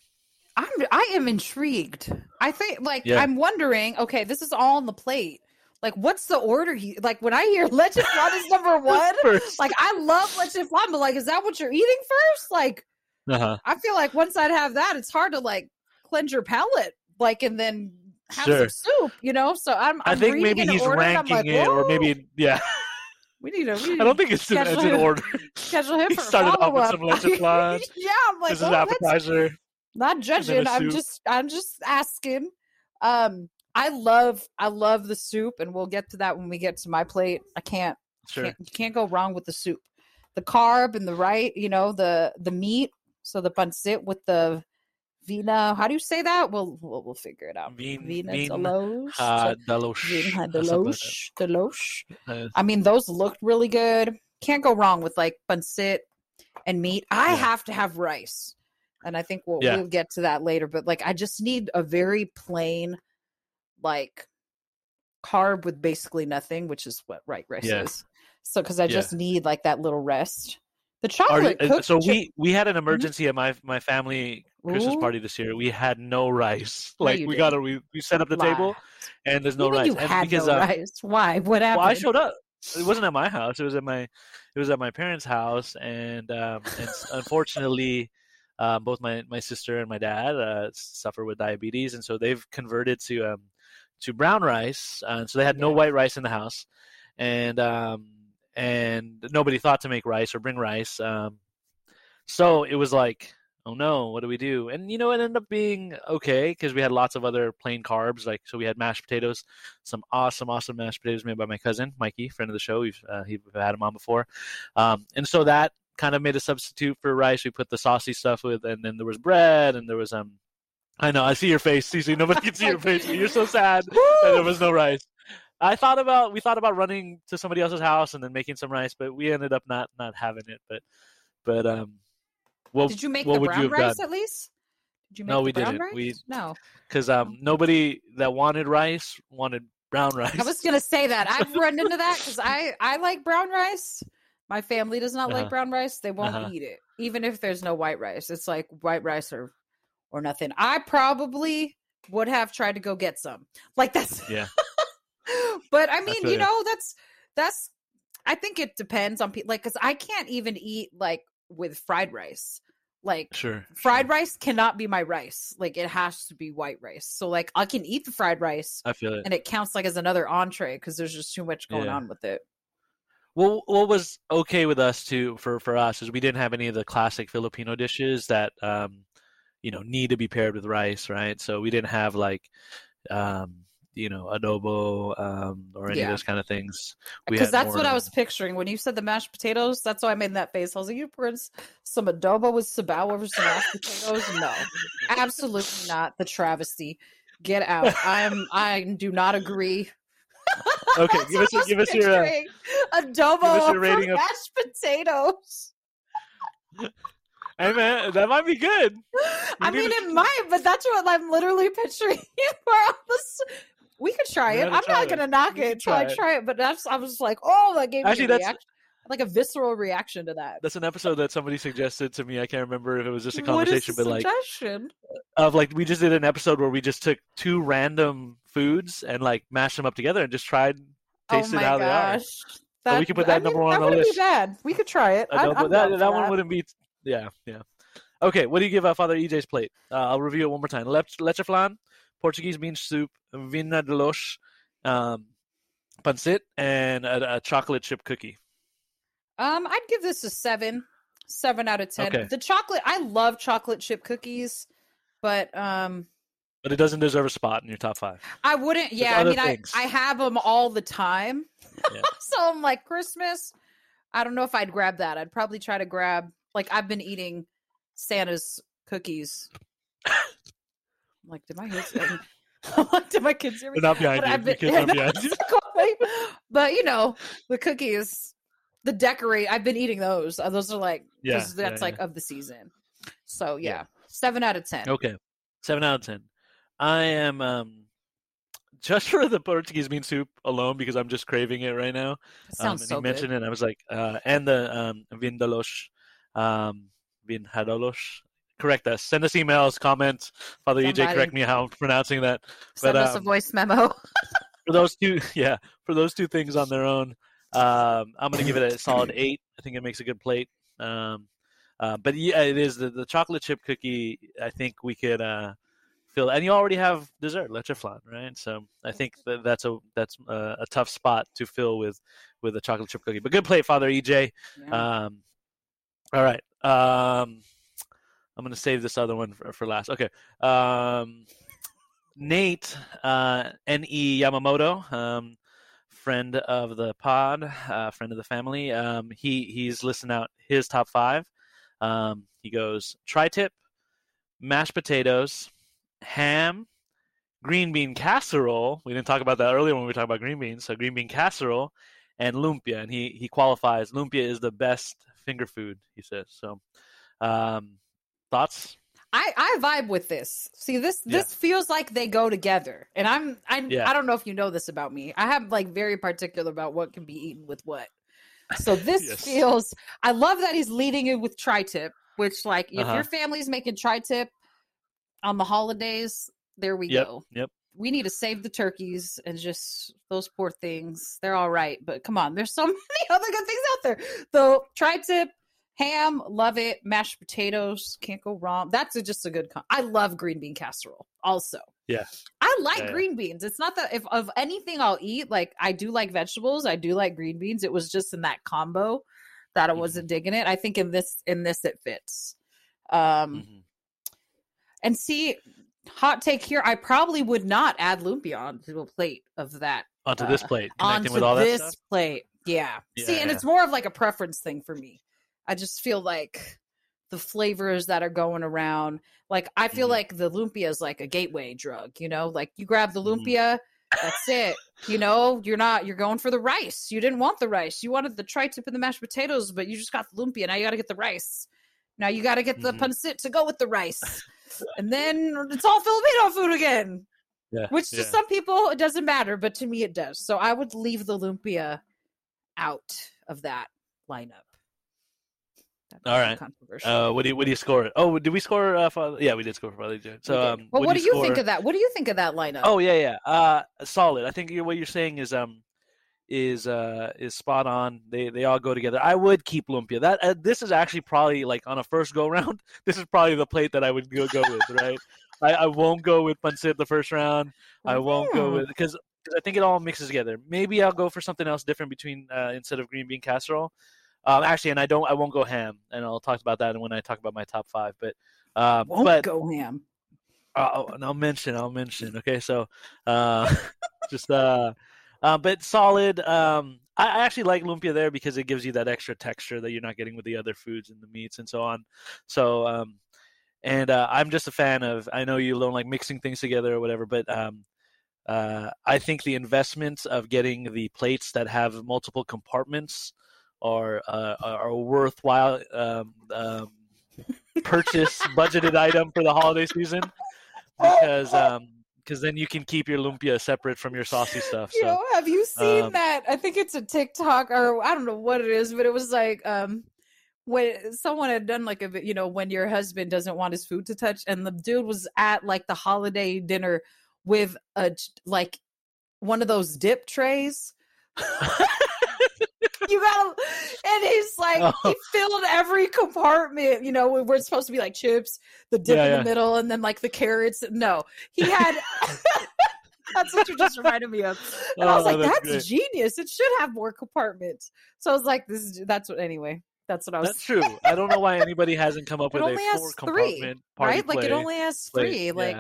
I'm I am intrigued. I think like Yeah. I'm wondering, okay, this is all on the plate. Like what's the order he like when I hear leche flan is number one, like I love leche flan, but like is that what you're eating first? Like Uh-huh. I feel like once I'd have that, it's hard to like cleanse your palate, like and then have Sure. some soup, you know? So I'm, I I'm think maybe he's order, ranking like, it, or maybe yeah. we need to we need I don't think it's in, schedule it's in order. schedule him he for started off with some leche flan. yeah, I'm like, this is oh, that's appetizer. not judging a i'm just i'm just asking um i love i love the soup and we'll get to that when we get to my plate i can't, Sure. can't you can't go wrong with the soup the carb and the right you know the the meat so the pancit with the vina how do you say that we'll we'll, we'll figure it out Vin- vina vin- deloche Uh, Deloche. vina or something like deloche deloche. Uh, I mean, those looked really good. Can't go wrong with like pancit and meat. I Yeah. have to have rice, and I think we'll Yeah. we'll get to that later. But like, I just need a very plain, like, carb with basically nothing, which is what right rice Yeah. is. So, because I just need like that little rest. The Are chocolate. uh, cooked so we we had an emergency at my my family Christmas Ooh. party this year. We had no rice. Like you we got to we we set up the Lie. table and there's no rice. you and had because no uh, rice. Why? What happened? well, I showed up. It wasn't at my house. It was at my it was at my parents' house, and um, and unfortunately, uh, both my my sister and my dad uh, suffer with diabetes, and so they've converted to um to brown rice. Uh, so they had no white rice in the house, and um and nobody thought to make rice or bring rice. Um, so it was like oh no, what do we do? And you know, it ended up being okay because we had lots of other plain carbs. Like so, we had mashed potatoes, some awesome, awesome mashed potatoes made by my cousin Mikey, friend of the show. We've uh, he- we've had him on before, um, and so that kind of made a substitute for rice. We put the saucy stuff with, and then there was bread, and there was um. I know. I see your face, Cece. Nobody can see your face. but You're so sad that there was no rice. I thought about we thought about running to somebody else's house and then making some rice, but we ended up not not having it. But but um, Did you make the brown rice done? at least? Did you make No, the we brown didn't. rice? We- no. because um nobody that wanted rice wanted brown rice. I was gonna say that I've run into that because I I like brown rice. My family does not like Uh-huh. brown rice. They won't Uh-huh. eat it, even if there's no white rice. It's like white rice or or nothing. I probably would have tried to go get some. Like that's Yeah. but I mean, feel you know, that's that's. I think it depends on people. Like, because I can't even eat like with fried rice. Like sure fried sure. rice cannot be my rice. Like it has to be white rice. So like I can eat the fried rice I feel it. and it counts like as another entree because there's just too much going Yeah. on with it. Well, what was okay with us too for for us is we didn't have any of the classic Filipino dishes that um you know need to be paired with rice, right? So we didn't have like um you know adobo um or any Yeah. of those kind of things. We Because that's what I was picturing when you said the mashed potatoes. That's why I made that face. I was like, you put some adobo with sabaw over some mashed potatoes? No, absolutely not. The travesty. Get out. I'm. I do not agree. Okay, give us give us your uh, adobo give us your rating of- mashed potatoes. Hey man, that might be good. I mean, to- it might, but that's what I'm literally picturing. We're on this. We could try it. I'm try not it. gonna knock We it try I it. try it. But that's I was like, oh, that gave Actually, me a that's- reaction, like a visceral reaction to that. That's an episode that somebody suggested to me. I can't remember if it was just a conversation, but like suggestion? of like we just did an episode where we just took two random foods and like mashed them up together and just tried Oh tasted my how they are. gosh. So we could put that number one that on the list. Be bad. We could try it. I know, I'm, but I'm that down that one wouldn't be. Yeah, yeah. Okay, what do you give uh, Father EJ's plate? Uh, I'll review it one more time. Lech, leche flan, Portuguese bean soup, vina de los, um, pancit, and a, a chocolate chip cookie. Um, I'd give this a seven, seven out of ten. Okay. The chocolate, I love chocolate chip cookies, but um, But it doesn't deserve a spot in your top five. I wouldn't. Yeah, I mean, I. I have them all the time, Yeah. so I'm like Christmas. I don't know if I'd grab that. I'd probably try to grab like I've been eating Santa's cookies. Like, did my kids? I'm like, did my kids hear me? They're not behind But you. I've been- kids behind you. but you know, the cookies, the decorate. I've been eating those. Uh, Those are like, Yeah, that's yeah, like yeah. of the season. So yeah, Yeah. seven out of ten. Okay, seven out of ten. I am um, just for the Portuguese bean soup alone because I'm just craving it right now. That Um, sounds and so he mentioned good. it, and I was like, uh, and the um, vindalos, um, vindalos. Correct us. Send us emails, comments. Father EJ, correct me how I'm pronouncing that. Send but, us a um, voice memo. For those two, yeah, for those two things on their own, um, I'm gonna give it a solid eight. I think it makes a good plate. Um, uh, but yeah, it is the, the chocolate chip cookie. I think we could uh, fill, and you already have dessert, leche flan, right? So I think that that's a that's a, a tough spot to fill with with a chocolate chip cookie. But good plate, Father EJ. Yeah. Um, all right. Um, I'm gonna save this other one for, for last. Okay. Um, Nate uh, N.E. Yamamoto, um, friend of the pod, uh, friend of the family. Um, he he's listing out his top five. Um, he goes tri-tip, mashed potatoes, ham, green bean casserole. We didn't talk about that earlier when we were talking about green beans. So green bean casserole and lumpia, and he he qualifies. Lumpia is the best finger food. He says so. Um, thoughts? I I vibe with this. See this Yeah. this feels like they go together, and I'm I Yeah. I don't know if you know this about me. I have like very particular about what can be eaten with what. So this Yes. feels. I love that he's leading it with tri-tip, which like if Uh-huh. your family's making tri-tip on the holidays, there we Yep. go. Yep. We need to save the turkeys and just those poor things. They're all right, but come on, there's so many other good things out there. The tri-tip, ham, love it. Mashed potatoes, can't go wrong. That's a, just a good. Con- I love green bean casserole. Also, Yeah. I like Yeah, yeah. green beans. It's not that if of anything I'll eat, like I do like vegetables. I do like green beans. It was just in that combo that I wasn't digging it. I think in this in this it fits. Um, Mhm. and see, hot take here, I probably would not add lumpia onto a plate of that onto this uh, plate, connecting onto with all that this plate. Yeah. See, and Yeah. it's more of like a preference thing for me. I just feel like the flavors that are going around, like I feel Mhm. like the lumpia is like a gateway drug, you know? Like you grab the Mhm. lumpia, that's it. You know, you're not you're going for the rice. You didn't want the rice. You wanted the tri-tip and the mashed potatoes, but you just got the lumpia. Now you gotta get the rice. Now you gotta get the Mhm. pancit to go with the rice. and then it's all Filipino food again. Yeah, Which to some people it doesn't matter, but to me it does. So I would leave the lumpia out of that lineup. All right. Controversial. Uh, what do you what do you score? it? Oh, did we score? Uh, Father? Yeah, we did score for Father Joe. So, um, well, what, do you think of that? What do you think of that lineup? Oh yeah, yeah. Uh, solid. I think you're, what you're saying is um is uh is spot on. They they all go together. I would keep lumpia. That uh, this is actually probably like on a first go round. This is probably the plate that I would go go with. Right. I, I won't go with pancit the first round. I won't go Hmm. with because I think it all mixes together. Maybe I'll go for something else different between uh, instead of green bean casserole. Um, actually, and I don't. I won't go ham, and I'll talk about that when I talk about my top five. But uh, won't but go ham. uh, and I'll mention, I'll mention. Okay, so uh, just uh, uh, but solid. Um, I, I actually like lumpia there because it gives you that extra texture that you're not getting with the other foods and the meats and so on. So um, and uh, I'm just a fan of. I know you don't like mixing things together or whatever, but um, uh, I think the investment of getting the plates that have multiple compartments are uh, are a worthwhile um, um, purchase budgeted item for the holiday season because um because then you can keep your lumpia separate from your saucy stuff. You So know, have you seen um, that? I think it's a TikTok or I don't know what it is, but it was like um when someone had done like a you know when your husband doesn't want his food to touch, and the dude was at like the holiday dinner with a like one of those dip trays. you gotta, and he's like, he Oh. filled every compartment. You know, where it's supposed to be like chips, the dip Yeah, in yeah. the middle, and then like the carrots. No, he had. That's what you just reminded me of. And I oh, was Oh, like, that's that's, genius. It should have more compartments. So I was like, this is that's what anyway. That's what I was that's true. I don't know why anybody hasn't come up It with only a has four three, compartment party right? Like it only has three. Like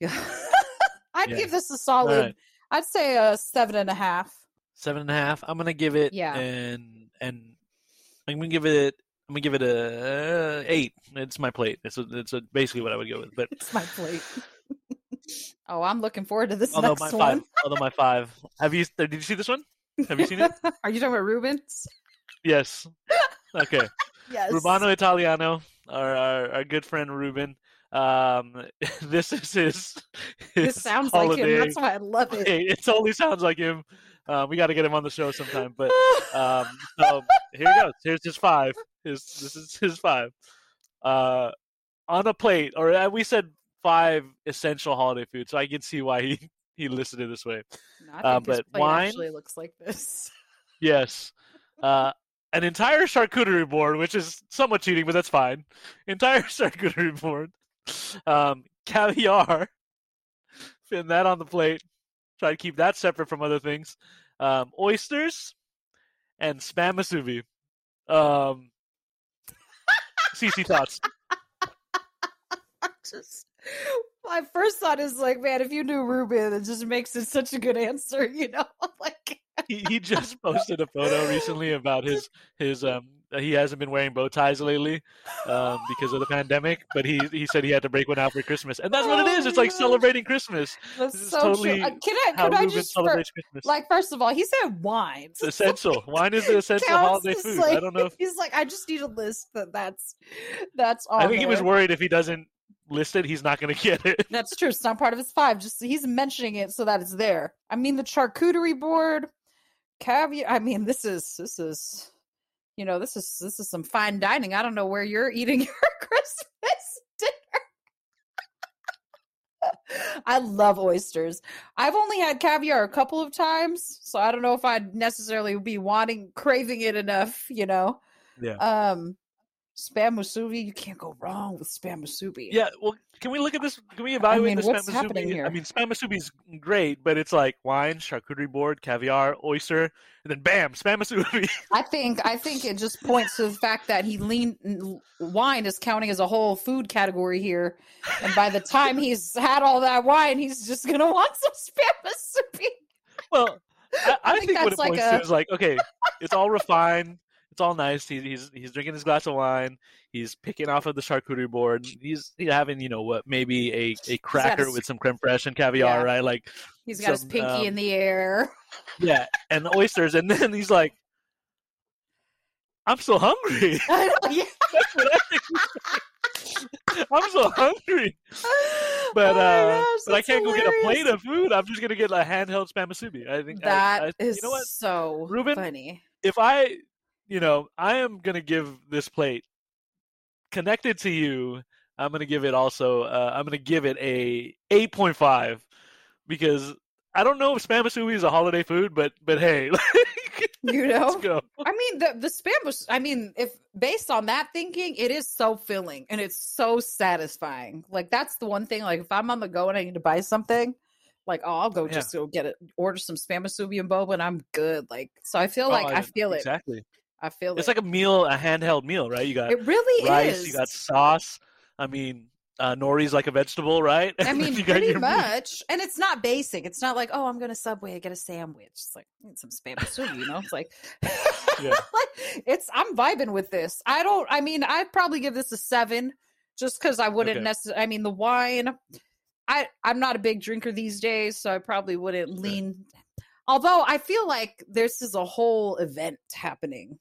Yeah. I'd Yeah. give this a solid Alright. I'd say a seven and a half. Seven and a half. I'm gonna give it Yeah. and and I'm gonna give it. I'm gonna give it a uh, eight. It's my plate. It's a, it's a, basically what I would go with. But It's my plate. oh, I'm looking forward to this although next my one. five, although my five. Have you? Did you see this one? Have you seen it? Are you talking about Rubens? yes. Okay. Yes. Rubano Italiano, our, our our good friend Ruben. Um, this is his. his This sounds like holiday. him. That's why I love it. It totally sounds like him. Uh, we got to get him on the show sometime. But um, so here he goes. Here's his five. His this is his five. Uh, on a plate, or uh, we said five essential holiday foods, so I can see why he he listed it this way. No, uh, but wine- actually looks like this. Yes. Uh, an entire charcuterie board, which is somewhat cheating, but that's fine. Entire charcuterie board. Um, caviar. Fin that on the plate. Try to keep that separate from other things. Um, oysters and spam musubi. Um, Cece thoughts. just my first thought is like, man, if you knew Ruben, it just makes it such a good answer, you know? like He, he just posted a photo recently about his his um he hasn't been wearing bow ties lately um because of the pandemic but he he said he had to break one out for christmas and that's what it Oh is it's like celebrating christmas that's This is so totally true. Uh, can I how I just for, like first of all, he said wine. it's essential wine is the essential holiday food like- i don't know if He's like, I just need a list that that's that's all. i think he was worried if he doesn't list it he's not going to get it That's true. It's not part of his five. Just he's mentioning it so that it's there. I mean, the charcuterie board, caviar. I mean, this is this is, you know, this is this is some fine dining. I don't know where you're eating your Christmas dinner. I love oysters. I've only had caviar a couple of times, so I don't know if I'd necessarily be wanting craving it enough. You know. Yeah. Um. Spam musubi. You can't go wrong with spam musubi. Yeah, well, can we look at this? Can we evaluate mean, the what's spam happening musubi? here? I mean, spam musubi is great, but it's like wine, charcuterie board, caviar, oyster, and then bam, spam musubi. I think I think it just points to the fact that he leaned wine is counting as a whole food category here, and by the time he's had all that wine, he's just gonna want some spam musubi. well, I, I, think think, what it like points a- to is like, okay, it's all refined, it's all nice. He's he's he's drinking his glass of wine. He's picking off of the charcuterie board. He's he's having you know what maybe a, a cracker his- with some creme fraiche and caviar, Yeah. right? Like He's got Some, his pinky um, in the air. yeah, and the oysters, and then he's like, I'm so hungry. I know, yeah. I'm so hungry. But Oh uh, gosh, but I can't go get a plate of food. I'm just gonna get a handheld spam musubi. I think I- I, is you know what? so Ruben? funny. If I, you know, I am gonna give this plate connected to you. I'm gonna give it also. Uh, I'm gonna give it a 8.5 because I don't know if spam musubi is a holiday food, but but hey, You let's know, go. I mean the the spam. I mean, if based on that thinking, it is so filling and it's so satisfying. Like that's the one thing. Like if I'm on the go and I need to buy something, like oh, I'll go Yeah. just go get it, order some spam musubi and boba, and I'm good. Like so, I feel Oh, like I feel it. exactly. I feel It's it. like a meal, a handheld meal, right? You got it really rice, is. you got sauce. I mean, uh, nori's like a vegetable, right? I mean, you pretty your meat. much. And it's not basic. It's not like, oh, I'm going to Subway, I get a sandwich. It's like, need some spam you know? It's like, like, it's, I'm vibing with this. I don't, I mean, I'd probably give this a seven just because I wouldn't Okay. necessarily, I mean, the wine, I, I'm not a big drinker these days, so I probably wouldn't lean. Although I feel like this is a whole event happening.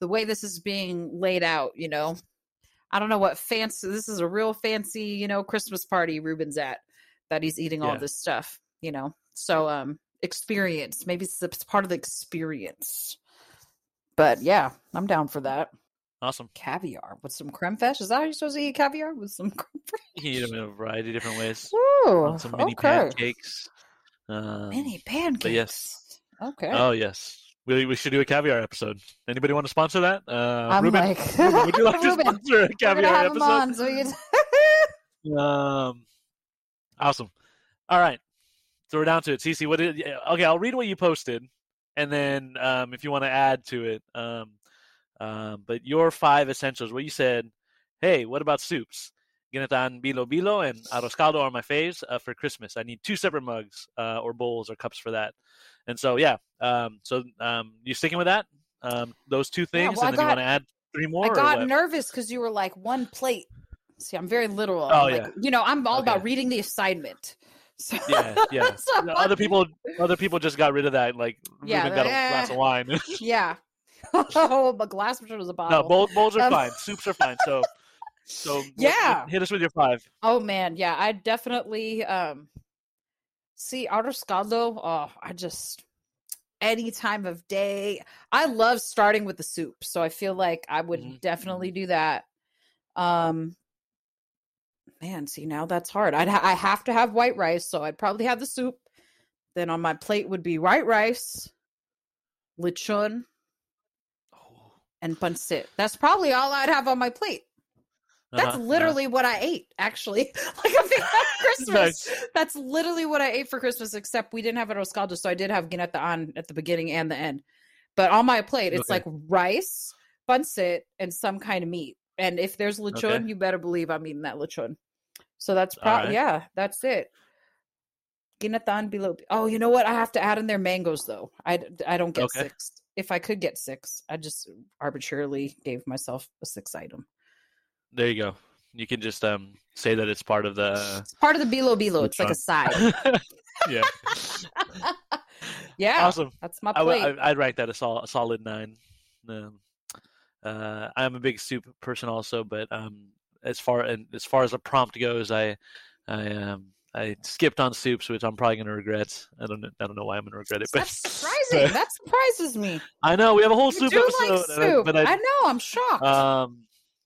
The way this is being laid out, you know, I don't know what fancy. This is a real fancy, you know, Christmas party Ruben's at that he's eating all this stuff, you know. So, um, experience. Maybe it's, it's part of the experience. But yeah, I'm down for that. Awesome. Caviar with some creme fraiche. Is that how you're supposed to eat caviar with some creme fraiche? You eat them in a variety of different ways. Ooh, some mini okay. pancakes. Um, Mini pancakes. yes. Okay. Oh yes. We, we should do a caviar episode. Anybody want to sponsor that? Uh, I'm Ruben, like, Ruben, would you like to sponsor a caviar episode? on so can- Um, awesome. All right, so we're down to it. Cece, what did? Okay, I'll read what you posted, and then um, if you want to add to it, um, um, but your five essentials. What you said. Hey, what about soups? Ginatan bilo bilo and arroz caldo are my faves uh, for Christmas. I need two separate mugs uh, or bowls or cups for that. And so yeah, um, so um, you sticking with that? Um, those two things, well, I and then you want to add three more? I got nervous because you were like one plate. See, I'm very literal. Oh, I'm like, yeah. You know, I'm all about reading the assignment. So, Yeah, yeah. so No, other people, other people just got rid of that. Like Yeah, got a they're- glass of wine. yeah. oh, but glass was a bottle. no, bowls, bowls are Um, fine. Soups are fine. So, so Yeah. hit us with your five. Oh man, yeah, I definitely um see arroz caldo. Oh, I just any time of day. I love starting with the soup, so I feel like I would Mhm, definitely do that. Um man, see now that's hard. I'd ha- I have to have white rice, so I'd probably have the soup. Then on my plate would be white rice, lechon, Oh, and pancit. That's probably all I'd have on my plate. That's uh-huh, literally what I ate, actually. Like a at Christmas, Nice. that's literally what I ate for Christmas. Except we didn't have arroz caldo, so I did have gineta on at the beginning and the end. But on my plate, it's Okay. like rice, pancit, and some kind of meat. And if there's lechon, Okay. you better believe I'm eating that lechon. So that's probably right. yeah, that's it. Ginatan below. Oh, you know what? I have to add in their mangoes though. I I don't get Okay. six. If I could get six, I just arbitrarily gave myself a six item. There you go. You can just um say that it's part of the. It's part of the bilo bilo. It's like a side. yeah. yeah, Awesome. that's my plate. I, I'd rank that a, sol- a solid nine. Um, uh, I'm a big soup person also, but um, as far and as far as a prompt goes, I I um I skipped on soups, which I'm probably gonna regret. I don't know, I don't know why I'm gonna regret it, but That's surprising. that surprises me. I know we have a whole You soup episode, like I- soup. but I, I, know. I'm shocked. um,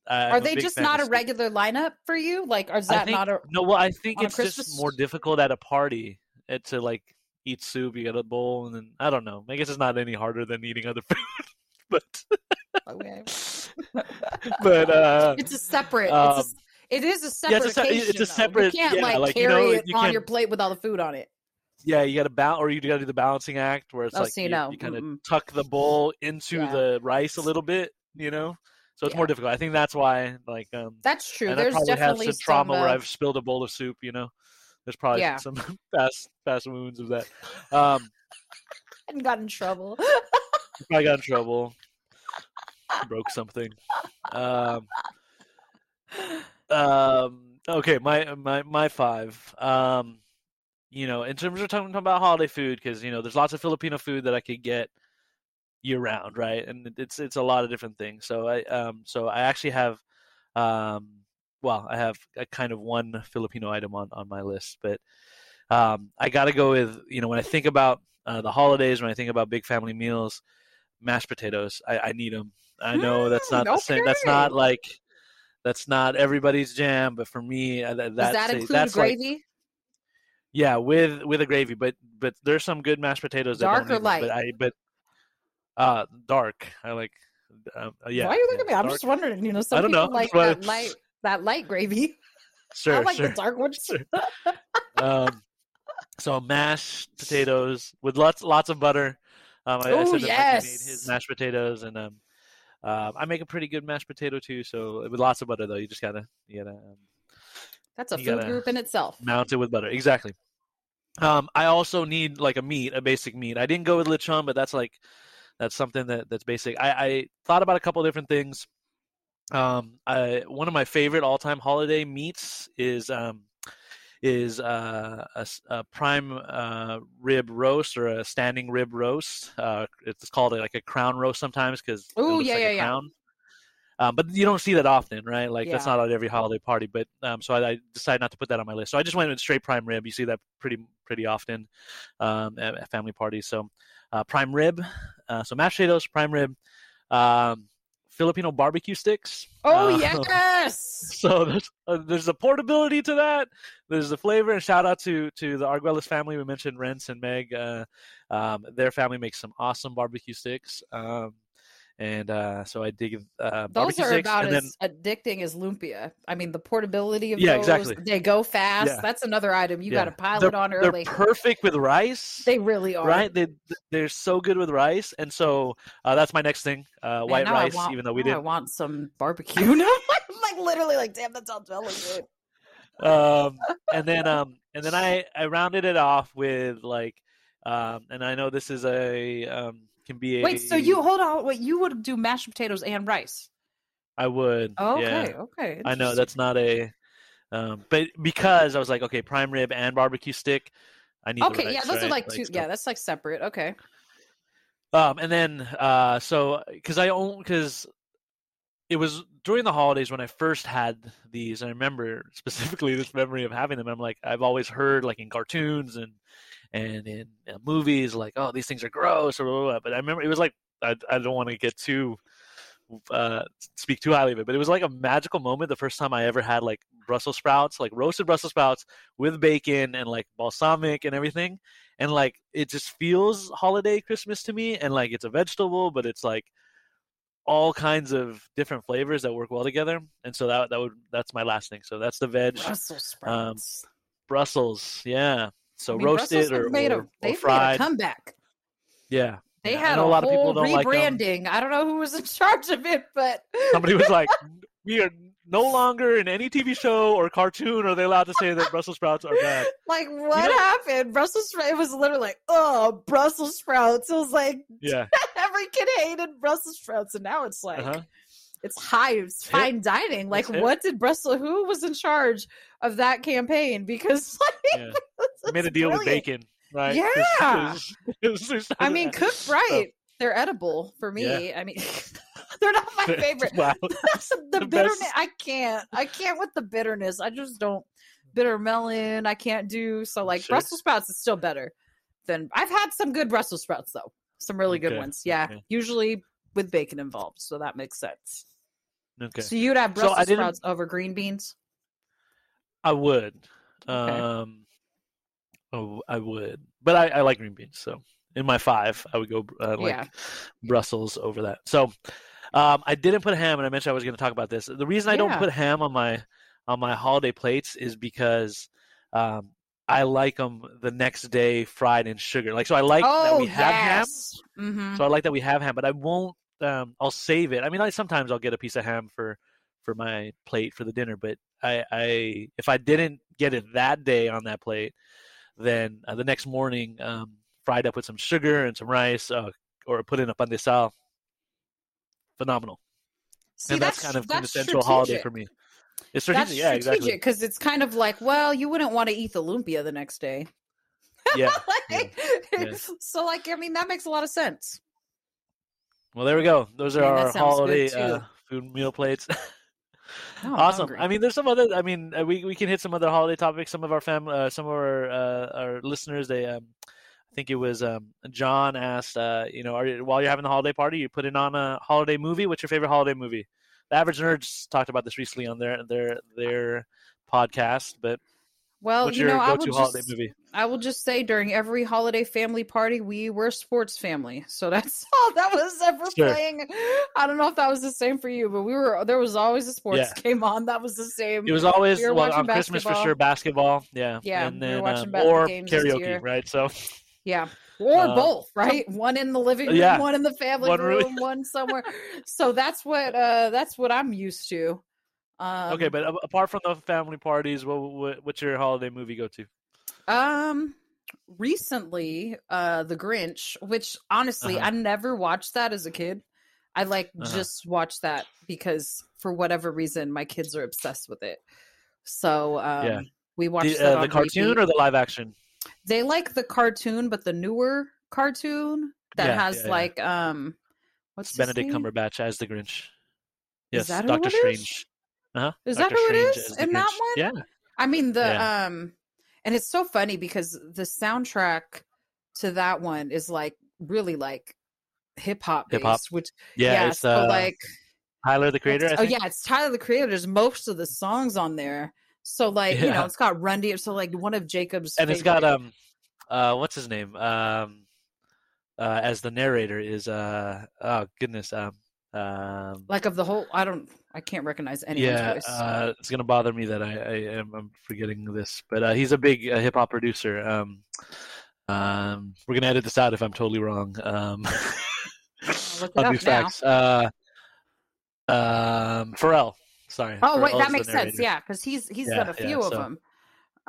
I'm Are they just not a regular lineup for you? Like, or is that think, not a? no? Well, I think it's just more difficult at a party uh, to like eat soup. You get a bowl, and then I don't know. I guess it's not any harder than eating other food, but Okay. but uh, It's a separate. Um, it's a, it is a yeah, separate. it's a it's a separate- You can't yeah, like, like, you carry know, it you on your plate with all the food on it. yeah, you got to balance, or you got to do the balancing act where it's Oh, like see, you, no, kind of tuck the bowl into Yeah. the rice a little bit, you know. So it's more difficult. I think that's why, like, um, That's true. and I There's probably have definitely some trauma some, where uh, I've spilled a bowl of soup. You know, there's probably Yeah. some past past wounds of that. Um, and got in trouble. I got in trouble, broke something. Um, um, okay, my my my five. Um, you know, in terms of talking, talking about holiday food, because you know, there's lots of Filipino food that I could get year round, right? And it's it's a lot of different things. So I um so I actually have um well, I have a kind of one Filipino item on on my list, but um I got to go with you know when I think about uh, the holidays, when I think about big family meals, mashed potatoes. I, I need them. I know that's not Mm, the same. That's not like that's not everybody's jam, but for me, uh, that, Does that's that a- include that's like gravy? yeah, with with a gravy, but but there's some good mashed potatoes that Dark or them, But I but uh dark. I like um, uh, yeah. Why are you yeah, looking at me? I'm dark. just wondering. You know, some don't people know, like that light that light gravy. I sure like sure. the dark ones. Sure. um, so mashed potatoes with lots lots of butter. Um, I, I said that Mikey made his mashed potatoes, and um, uh, I make a pretty good mashed potato too. So with lots of butter though, you just gotta you gotta um, That's a food group in itself. mount it with butter. Exactly. Um, I also need like a meat, a basic meat. I didn't go with lechon, but that's like that's something that that's basic. I, I thought about a couple different things. Um, I, one of my favorite all-time holiday meats is um, is uh, a, a prime uh, rib roast or a standing rib roast. Uh, it's called like a crown roast sometimes because looks yeah, like yeah, a yeah. Um, but you don't see that often, right? Like that's not at every holiday party. But um, so I, I decided not to put that on my list. So I just went with straight prime rib. You see that pretty pretty often um, at, at family parties. So uh, prime rib, so mashed potatoes, prime rib, um, Filipino barbecue sticks. Oh Uh, yes. so there's uh, there's a portability to that. There's the flavor, and shout out to to the Arguelles family. We mentioned Rents and Meg. Uh, um, their family makes some awesome barbecue sticks. Um, and uh, so I dig uh, Those are sticks, about and as then addicting as lumpia. I mean, the portability of Yeah, those. exactly. They go fast. Yeah. That's another item you got to pile they're, it on early. they're perfect with rice. They really are. right? They they're so good with rice, and so uh, that's my next thing. Uh, Man, white rice, want- even though we now I want some barbecue. now I'm like literally like, damn, that sounds really good. um, and then um, and then I I rounded it off with like, um, and I know this is a um can be a Wait, so you hold on. Wait, you would do mashed potatoes and rice? I would Oh, yeah. okay, okay. I know that's not a um, but because I was like okay prime rib and barbecue stick. I need okay. yeah, rice, those are right? like two. so- Yeah, that's like separate. Okay. Um, and then uh, so because I own because it was during the holidays when I first had these. I remember specifically this memory of having them. I'm like I've always heard like in cartoons and and in uh, movies like oh these things are gross or blah, blah, blah. but I remember it was like I I don't want to get too uh speak too highly of it but it was like a magical moment the first time i ever had like brussels sprouts like roasted brussels sprouts with bacon and like balsamic and everything and like it just feels holiday christmas to me and like it's a vegetable but it's like all kinds of different flavors that work well together and so that that would that's my last thing so that's the veg Brussels sprouts. brussels yeah so I mean, roasted or, made or, a or they've made a comeback. yeah They Yeah, had a, a lot of people whole don't like rebranding. I don't know who was in charge of it, but somebody was like we are no longer in any tv show or cartoon are they allowed to say that brussels sprouts are bad like what know- happened? Brussels sprouts. It was literally like, oh, Brussels sprouts. It was like yeah every kid hated Brussels sprouts, and now it's like uh-huh. It's high, it's hip. fine dining. Like, what did Brussels? Who was in charge of that campaign? Because like, Yeah. it's I made a deal with bacon right Yeah. I mean, cooked right, they're edible for me. I mean, they're not my favorite. wow the, the bitterness, best. I can't. I can't with the bitterness. I just don't. Bitter melon, I can't do. So like Sure. Brussels sprouts is still better than I've had some good Brussels sprouts though. Some really good ones. Yeah, okay. usually with bacon involved, so that makes sense. Okay So you'd have So Brussels didn't- sprouts over green beans. i would Okay. um oh i would but I, I like green beans so in my five i would go uh, like Yeah. brussels over that so Um, I didn't put ham, and I mentioned I was going to talk about this. The reason I don't put ham on my on my holiday plates is because um, I like them the next day fried in sugar. Like so, I like that oh we have ham. yes. hmm So I like that we have ham, but I won't. Um, I'll save it. I mean, I sometimes I'll get a piece of ham for for my plate for the dinner, but I, I if I didn't get it that day on that plate, then uh, the next morning, um, fried up with some sugar and some rice, uh, or put in a pan de sal. Phenomenal, See, and that's, kind of that's quintessential holiday strategic. for me. It's That's strategic, yeah, exactly. strategic because it's kind of like, well, you wouldn't want to eat the lumpia the next day. Yeah. Like, yeah. So, like, I mean, that makes a lot of sense. Well, there we go. Those are Man, our holiday uh, food meal plates. Oh, I'm awesome. I mean, there's some other. I mean, uh, we we can hit some other holiday topics. Some of our fam, uh, some of our uh, our listeners, they um, I think it was um, John asked, uh, you know, are you, while you're having the holiday party, you putting on a holiday movie. What's your favorite holiday movie? The Average Nerds talked about this recently on their their their podcast. But well, what's you know, I will just, movie? I will just say during every holiday family party, we were sports family. So that's all that was ever Sure. playing. I don't know if that was the same for you, but we were there was always a sports Yeah. game on. That was the same. It was always we well, on Christmas for sure. Basketball, yeah, Yeah, and we then watching um, or karaoke, right? So Yeah. Or Uh, both, right? One in the living room, Yeah. one in the family One room. room, one somewhere. so that's what uh that's what I'm used to. Um okay, but apart from the family parties, what, what what's your holiday movie go to? um recently uh The Grinch, which honestly Uh-huh. I never watched that as a kid. I like Uh-huh. just watched that because for whatever reason my kids are obsessed with it. So um Yeah. we watched The, that uh, the cartoon repeat. or the live action? they like the cartoon, but the newer cartoon that Yeah, has yeah, like um what's Benedict? Cumberbatch as the Grinch. Yes, Doctor? Strange. Uh-huh. Is that who it Strange is as the in that Grinch. one? Yeah. I mean the Yeah. um and it's so funny because the soundtrack to that one is like really like hip hop based, which Yeah, yeah, it's so uh, like Tyler the Creator. Oh yeah, it's Tyler the Creator. There's most of the songs on there. So like you know, it's got Run D. So like one of Jacob's and it's got um, uh, what's his name? Um, uh, as the narrator is uh, oh goodness, um, um, like of the whole. I don't. I can't recognize anyone's yeah, voice. uh, it's gonna bother me that I, I am I'm forgetting this, but uh, he's a big uh, hip hop producer. Um, um, we're gonna edit this out if I'm totally wrong. Um, on these facts. Uh, um, Pharrell. Sorry. Oh wait, that makes sense. Yeah, because he's he's Yeah, done a yeah, few of so- them.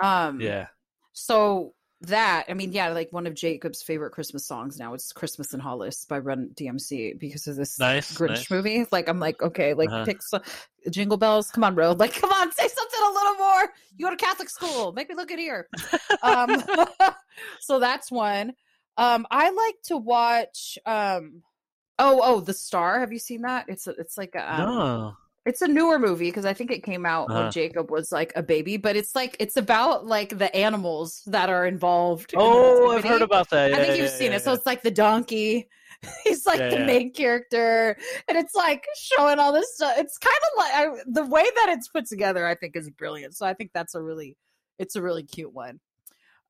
Um, Yeah. So that I mean, yeah, like one of Jacob's favorite Christmas songs now. It's "Christmas in Hollis" by Run DMC because of this Nice, Grinch nice. movie. Like I'm like, okay, like Uh-huh. pick some, Jingle Bells. Come on, bro. Like, come on, say something a little more. You go to Catholic school. Make me look at here. Um, so that's one. Um, I like to watch. Um, oh, oh, The Star. Have you seen that? It's it's like a, um, no. It's a newer movie because I think it came out Uh-huh. when Jacob was like a baby, but it's like it's about like the animals that are involved. in Oh, I've heard about that. I think Yeah, you've yeah, seen yeah, it. So it's like the donkey. He's like Yeah, the yeah. main character, and it's like showing all this stuff. It's kind of like I, the way that it's put together. I think is brilliant. So I think that's a really, it's a really cute one.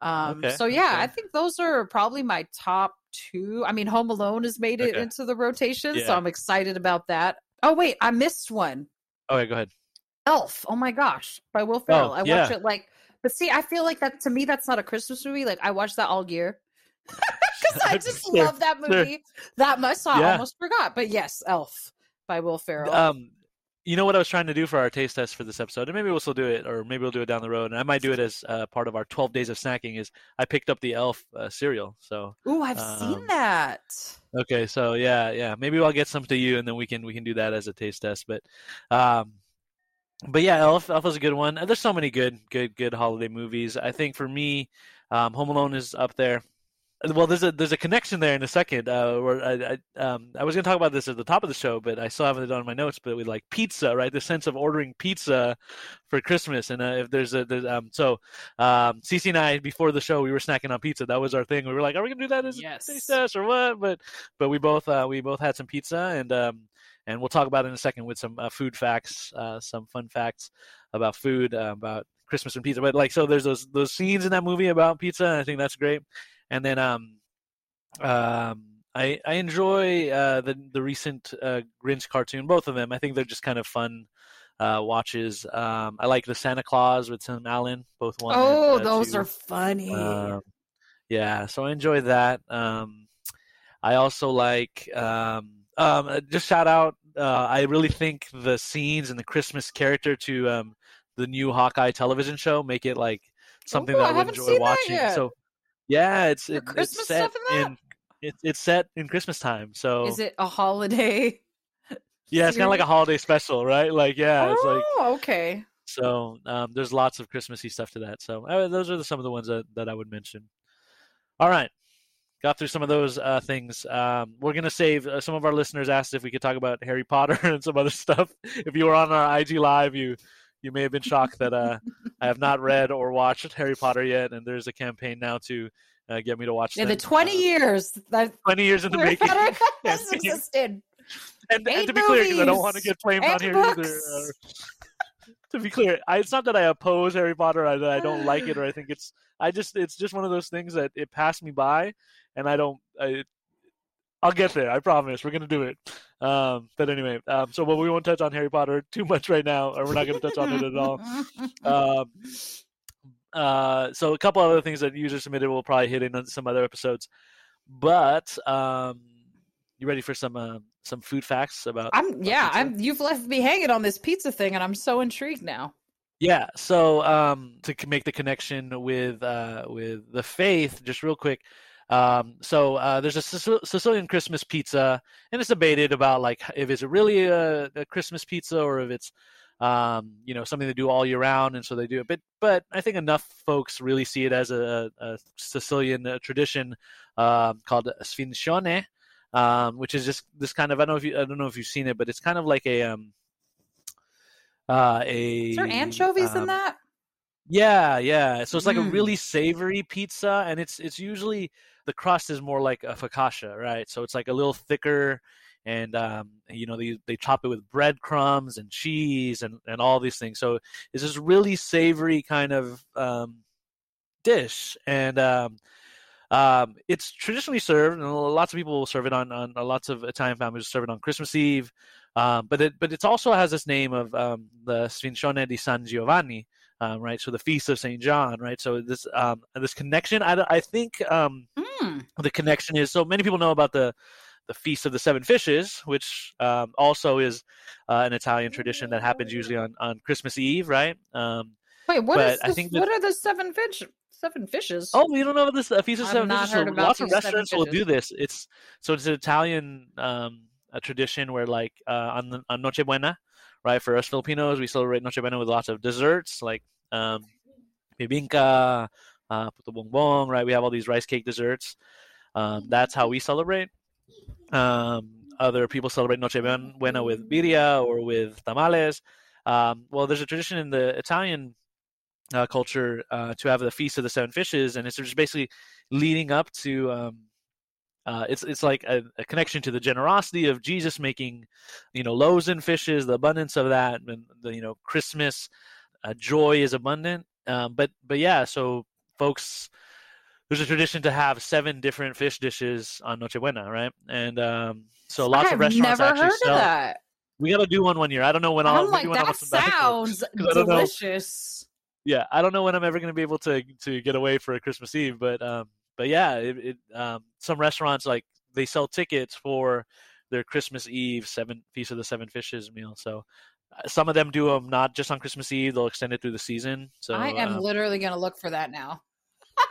Um, Okay, so yeah, okay. I think those are probably my top two. I mean, Home Alone has made it Okay. into the rotation, so I'm excited about that. Oh wait, I missed one. Oh, okay, go ahead. Elf. Oh my gosh, by Will Ferrell. I watch yeah. it like, but see, I feel like that to me, that's not a Christmas movie. Like I watch that all year because I just love that movie that much. So I Yeah. almost forgot. But yes, Elf by Will Ferrell. Um, you know what I was trying to do for our taste test for this episode, and maybe we'll still do it, or maybe we'll do it down the road, and I might do it as uh, part of our 12 days of snacking. Is I picked up the Elf uh, cereal, so Ooh, I've seen um, that. okay, so yeah, yeah, maybe I'll get some to you, and then we can we can do that as a taste test. But, um, but yeah, Elf Elf is a good one. There's so many good good good holiday movies. I think for me, um, Home Alone is up there. Well, there's a there's a connection there in a second. Uh, where I I, um, I was going to talk about this at the top of the show, but I still haven't done it on my notes. But with like pizza, right? The sense of ordering pizza for Christmas, and uh, if there's a there's, um, so um, Cece and I before the show we were snacking on pizza. That was our thing. We were like, are we going to do that as Yes. a taste test or what? But but we both uh, we both had some pizza, and um, and we'll talk about it in a second with some uh, food facts, uh, some fun facts about food, uh, about Christmas and pizza. But like, so there's those those scenes in that movie about pizza, and I think that's great. And then um, um, I I enjoy uh, the the recent uh, Grinch cartoon, both of them. I think they're just kind of fun uh, watches. Um, I like the Santa Claus with Tim Allen, both one. Oh, those two. are funny. Um, yeah, so I enjoy that. Um, I also like um, um, uh, just shout out. Uh, I really think the scenes and the Christmas character to um, the new Hawkeye television show make it like something Ooh, that I I would enjoy watching. So yeah, it's it, Christmas it's set stuff in that? it's it's set in Christmas time. So Is it a holiday? yeah, it's kind of like a holiday special, right? Like yeah, it's like oh, okay. so um, there's lots of Christmassy stuff to that. So uh, those are the, some of the ones that, that I would mention. All right, got through some of those uh, things. Um, we're gonna save. Uh, some of our listeners asked if we could talk about Harry Potter and some other stuff. If you were on our IG live, you you may have been shocked that uh, I have not read or watched Harry Potter yet, and there's a campaign now to uh, get me to watch. Yeah, the 20 Uh, years 20 years in the Harry making. Has existed. and, and to be clear, because I don't want to get flamed on here either. books. uh, to be clear, I, it's not that I oppose Harry Potter, I, that I don't like it, or I think it's. I just, it's just one of those things that it passed me by, and I don't. I, I'll get there. I promise. We're gonna do it. Um, but anyway, um, so but we won't touch on Harry Potter too much right now, or we're not gonna touch on it at all. Um, uh, so a couple other things that users submitted we'll probably hit in on some other episodes. But um, you ready for some uh, some food facts about? I'm about yeah, pizza? I'm you've left me hanging on this pizza thing and I'm so intrigued now. Yeah. So um, to make the connection with uh, with the faith, just real quick. Um, so uh, there's a Sicil- Sicilian Christmas pizza, and it's debated about like if it's really a, a Christmas pizza or if it's um, you know something they do all year round, and so they do it. But but I think enough folks really see it as a, a Sicilian uh, tradition um, called sfincione, um, which is just this kind of I don't know if you I don't know if you've seen it, but it's kind of like a um, uh, a Is there anchovies in um, that? yeah, yeah. So it's like a Mm. really savory pizza, and it's it's usually the crust is more like a focaccia, right? So it's like a little thicker, and um, you know they they chop it with breadcrumbs and cheese and and all these things. So it's this really savory kind of um, dish, and um, um, it's traditionally served, and lots of people will serve it on on uh, lots of Italian families serve it on Christmas Eve. Um, but it but it also has this name of um, the Sfincione di San Giovanni, um, right? So the feast of Saint John, right? So this um, this connection, I, I think um, Mm. the connection is so many people know about the the feast of the seven fishes, which um, also is uh, an Italian tradition that happens usually on on Christmas Eve, right? Um, Wait, what but is I this, think that- what are the seven fish seven fishes? Oh, you don't know this uh, feast of I've seven fishes? So lots of restaurants will do this. It's so it's an Italian um, a tradition where like uh, on the, on Noche Buena, right? For us Filipinos, we celebrate Noche Buena with lots of desserts like um, bibingka, uh, puto bumbong, right? We have all these rice cake desserts. Um, that's how we celebrate. Um, other people celebrate Noche Buena with birria or with tamales. Um, well, there's a tradition in the Italian uh, culture uh, to have the feast of the seven fishes, and it's just basically leading up to. Uh, it's it's like a, a connection to the generosity of Jesus making, you know, loaves and fishes, the abundance of that, and the you know Christmas uh, joy is abundant. Um, but but yeah, so folks, there's a tradition to have seven different fish dishes on Noche Buena, right? And um, so lots I've of restaurants never actually heard sell. of that. We got to do one one year. I don't know when I'll I'm like, when that sounds delicious. yeah, I don't know when I'm ever going to be able to to get away for a Christmas Eve, but um, but yeah, it, it um, some restaurants like they sell tickets for their Christmas Eve seven feast of the seven fishes meal. So uh, some of them do them not just on Christmas Eve; they'll extend it through the season. So I am um, literally gonna look for that now.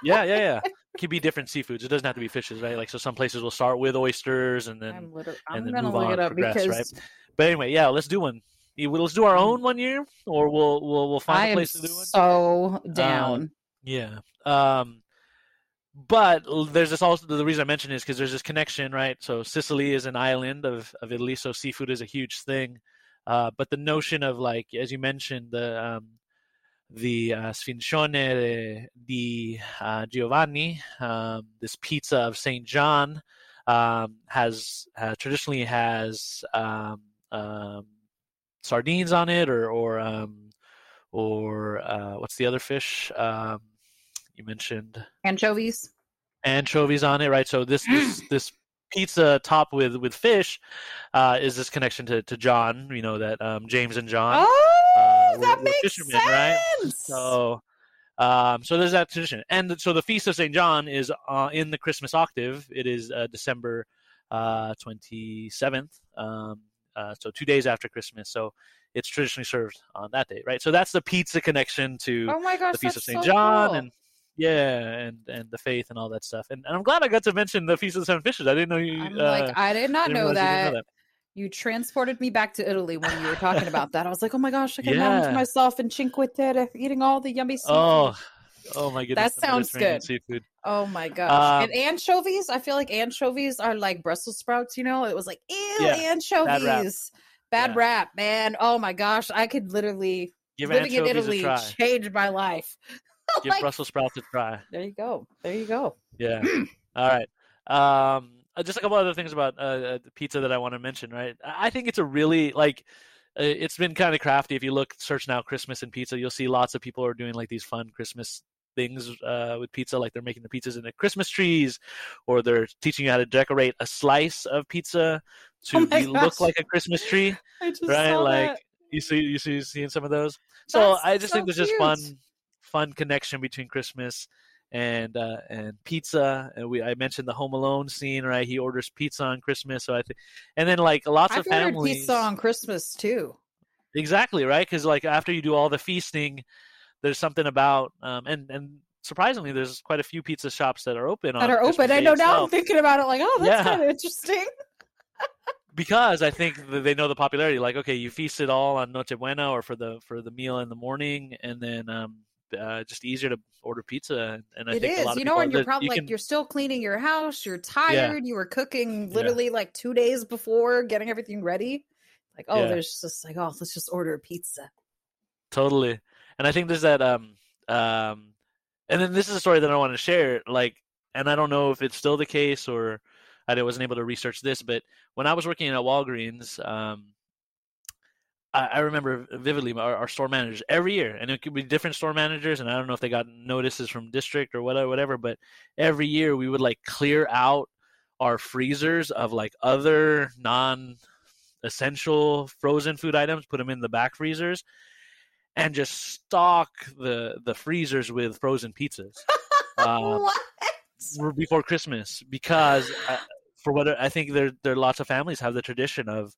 yeah, yeah, yeah. It can be different seafoods. It doesn't have to be fishes, right? Like so, some places will start with oysters and then I'm and then move look on, it up progress, because right? But anyway, yeah, let's do one. Let's do our own one year, or we'll we'll we'll find I a place to do one. so down. Yeah. Um, but there's this also the reason I mention is because there's this connection, right? So Sicily is an island of of Italy, so seafood is a huge thing. Uh, but the notion of like, as you mentioned, the um, the uh, sfincione di uh, Giovanni, um, this pizza of Saint John, um, has uh, traditionally has um, um, sardines on it, or or um, or uh, what's the other fish? You mentioned Anchovies. anchovies on it, right? So this this this pizza topped with with fish uh, is this connection to to John. You know that um, James and John. Oh, uh, that were makes fishermen, sense. right? So, um, so there's that tradition, and so the feast of Saint John is uh, in the Christmas octave. It is uh, December uh, 27th, um, uh, so two days after Christmas. So it's traditionally served on that day, right? So that's the pizza connection to oh my gosh, the feast of Saint so John, cool. and yeah, and and the faith and all that stuff. And, and I'm glad I got to mention the feast of the seven fishes. I didn't know you. I'm uh, like, I did not know that. know that. You transported me back to Italy when you were talking about that. I was like, oh my gosh, I can imagine myself in Cinque Terre eating all the yummy seafood. Oh, oh my goodness! That sounds good. Seafood. Oh my gosh. Um, and anchovies, I feel like anchovies are like Brussels sprouts, you know? It was like, ew, Yeah, anchovies. Bad Yeah. rap, man. Oh my gosh. I could literally Give living in Italy a try. change my life. Give Like, Brussels sprouts a try. there you go. There you go. Yeah. All right. Um, uh, just a couple other things about uh, uh, pizza that I want to mention. Right. I think it's a really like. uh, It's been kind of crafty. If you look, search now Christmas and pizza, you'll see lots of people are doing like these fun Christmas things uh, with pizza. Like they're making the pizzas into Christmas trees, or they're teaching you how to decorate a slice of pizza to Oh look like a Christmas tree. Right? Like that. you see, you see, seeing some of those. So That's I just think so there's just fun, fun connection between Christmas and uh, and pizza. And we I mentioned the Home Alone scene, right? He orders pizza on Christmas, so I think, and then like lots I've of families, pizza on Christmas too. exactly right, because like after you do all the feasting, there's something about um, and and surprisingly, there's quite a few pizza shops that are open That on are Christmas open. I Day know now I'm thinking about it like, oh, that's Yeah. kind of interesting. because I think they know the popularity. Like, okay, you feast it all on Noche Buena or for the for the meal in the morning, and then um, uh, just easier to order pizza. And I It think a is, lot of you know, and you're probably you like can- you're still cleaning your house. You're tired. You were cooking literally like two days before, getting everything ready. Like, oh, Yeah. there's just like, oh, let's just order a pizza. totally. And I think there's that um um, and then this is a story that I want to share. Like, and I don't know if it's still the case or I wasn't able to research this, but when I was working at Walgreens, um, I, I remember vividly our, our store managers every year, and it could be different store managers, and I don't know if they got notices from district or whatever, whatever. But every year we would like clear out our freezers of like other non-essential frozen food items, put them in the back freezers, and just stock the the freezers with frozen pizzas. Um, what? before Christmas because uh, for what I think there there are lots of families have the tradition of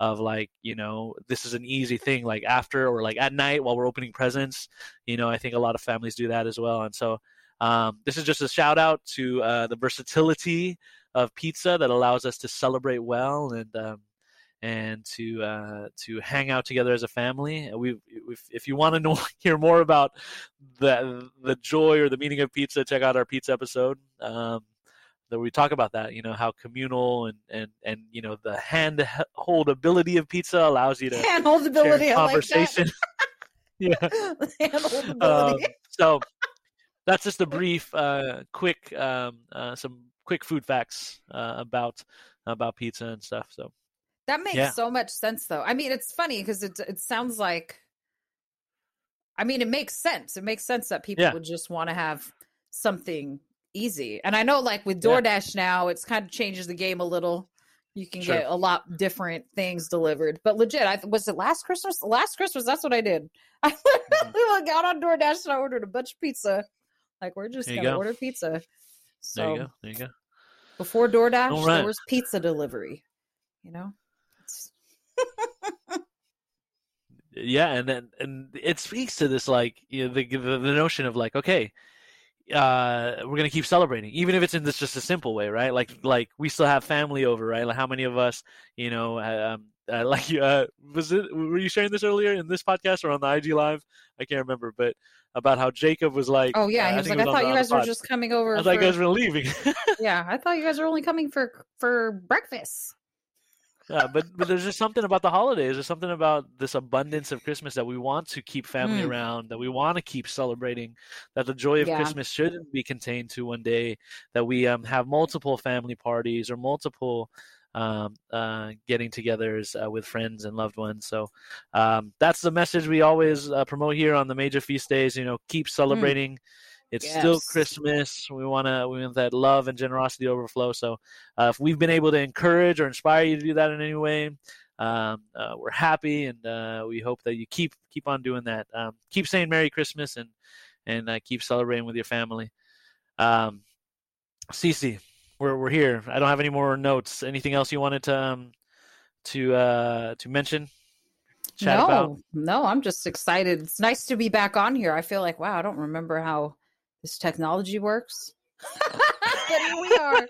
of like you know this is an easy thing like after or like at night while we're opening presents you know I think a lot of families do that as well and so um, this is just a shout out to uh, the versatility of pizza that allows us to celebrate well and um, and to uh, to hang out together as a family. We, if, you want to know hear more about the the joy or the meaning of pizza, check out our pizza episode. Um, that we talk about that, you know, how communal and and and you know the hand holdability of pizza allows you to Hand holdability. Conversation. yeah. Like. Hand Um, so that's just a brief, uh, quick, um, uh, some quick food facts uh, about about pizza and stuff. So That makes Yeah. so much sense, though. I mean, it's funny because it it sounds like. I mean, it makes sense. It makes sense that people Yeah. would just want to have something easy. And I know, like with Yeah. DoorDash now, it's kind of changes the game a little. You can Sure. get a lot different things delivered. But legit, I was it last Christmas? Last Christmas, that's what I did. I Mm-hmm. literally got on DoorDash and I ordered a bunch of pizza. Like we're just gonna go. order pizza. there So you go. There you go. before DoorDash, right. there was pizza delivery. You know, yeah and then and it speaks to this like you know, the, the the notion of like okay uh we're gonna keep celebrating even if it's in this just a simple way right like like we still have family over right like how many of us you know um uh, like uh was it were you sharing this earlier in this podcast or on the ig live i can't remember but about how jacob was like oh yeah, uh, he was think like, it I thought the- you guys were just coming over. i thought you guys were leaving yeah, I thought you guys were only coming for for breakfast. Yeah, but but there's just something about the holidays. There's something about this abundance of Christmas that we want to keep family Mm. around, that we want to keep celebrating. That the joy of Yeah. Christmas shouldn't be contained to one day. That we um, have multiple family parties or multiple um, uh, getting-togethers uh, with friends and loved ones. So um, that's the message we always uh, promote here on the major feast days. You know, keep celebrating. It's still Christmas. We want to we want that love and generosity overflow. So uh, if we've been able to encourage or inspire you to do that in any way, um, uh, we're happy, and uh, we hope that you keep keep on doing that. Um, keep saying Merry Christmas and and uh, keep celebrating with your family. Um, Cece, we're we're here. I don't have any more notes. Anything else you wanted to um, to uh, to mention? No, about? no, I'm just excited. It's nice to be back on here. I feel like, wow, I don't remember how this technology works. but here we are.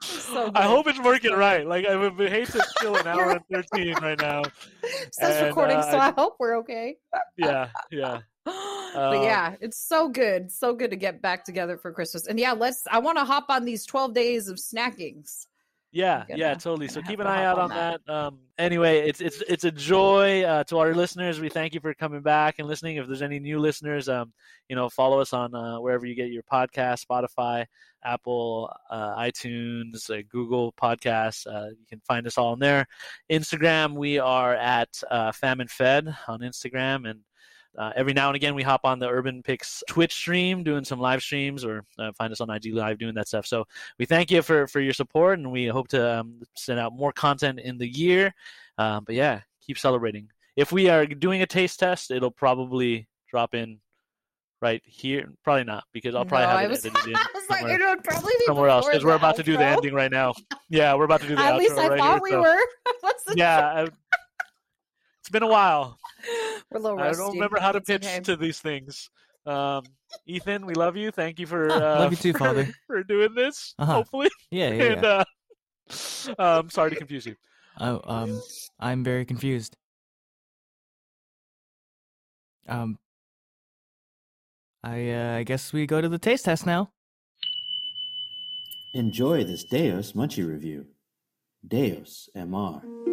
so I hope it's working right. Like I would hate to kill an hour and thirteen right now. It says and, recording, uh, so I- I hope we're okay. Yeah, yeah. but Um, yeah, it's so good, so good to get back together for Christmas. And yeah, let's. I want to hop on these twelve days of snackings. Yeah, gonna- yeah, totally. So keep an eye out on on that. Um, anyway, it's it's it's a joy uh, to our listeners. We thank you for coming back and listening. If there's any new listeners, um, you know, follow us on uh, wherever you get your podcast, Spotify, Apple, uh, iTunes, uh, Google Podcasts. Uh, you can find us all in there. Instagram, we are at uh, Famine Fed on Instagram, and uh, every now and again we hop on the Urban Picks Twitch stream, doing some live streams, or uh, find us on IG Live doing that stuff. So we thank you for for your support, and we hope to um, send out more content in the year. Um, but yeah, keep celebrating. If we are doing a taste test, it'll probably drop in right here. Probably not because I'll probably No, have it was, edited in I was like, somewhere, it would probably be somewhere else because we're about to do the ending right now. Yeah, we're about to do the At outro least I right thought here. we so- were. Yeah, I- it's been a while. We're a little I don't remember how to pitch okay. to these things. Um, Ethan, we love you. Thank you for uh, Love you too, for- Father. for doing this. Uh-huh. Hopefully, Yeah, yeah, and yeah. uh, um, sorry to confuse you. Oh, um, I'm very confused. Um, I uh, I guess we go to the taste test now. Enjoy this Deus Munchie review. Deus MR.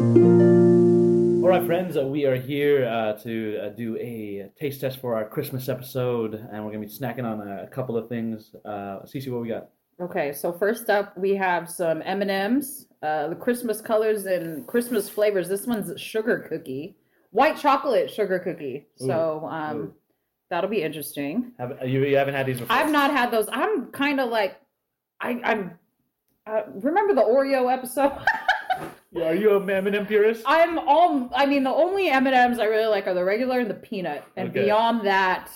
All right, friends, uh, we are here uh, to uh, do a taste test for our Christmas episode, and we're going to be snacking on a couple of things. Uh, Cece, what we got? Okay, so first up we have some M and M's, uh, the Christmas colors and Christmas flavors. This one's sugar cookie, white chocolate sugar cookie. So um, Ooh. that'll be interesting. Have, you, you haven't had these before? I've not had those. I'm kind of like, I, I'm. Uh, remember the Oreo episode? Yeah, Are you a M&M purist? I'm all. I mean, the only M and M's I really like are the regular and the peanut, and Okay. beyond that,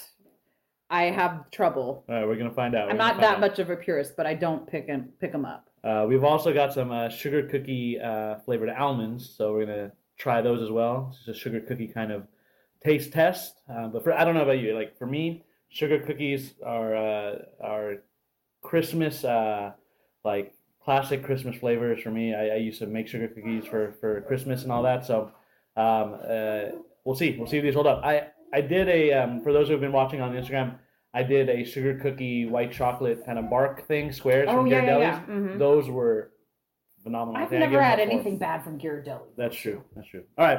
I have trouble. All right, we're going to find out. I'm We're gonna not that find much of a purist, but I don't pick and pick them up. Uh, we've also got some uh, sugar cookie uh, flavored almonds, so we're gonna try those as well. It's a sugar cookie kind of taste test. Uh, but for I don't know about you, like for me, sugar cookies are uh, are Christmas uh, like classic Christmas flavors for me. I, I used to make sugar cookies for for Christmas and all that. So um, uh, we'll see. We'll see if these hold up. I I did a um, for those who have been watching on Instagram. I did a sugar cookie white chocolate kind of bark thing, squares Oh from yeah, yeah, Ghirardelli's. yeah. Mhm. Those were phenomenal. I I've never had anything bad from Ghirardelli. That's true. That's true. All right,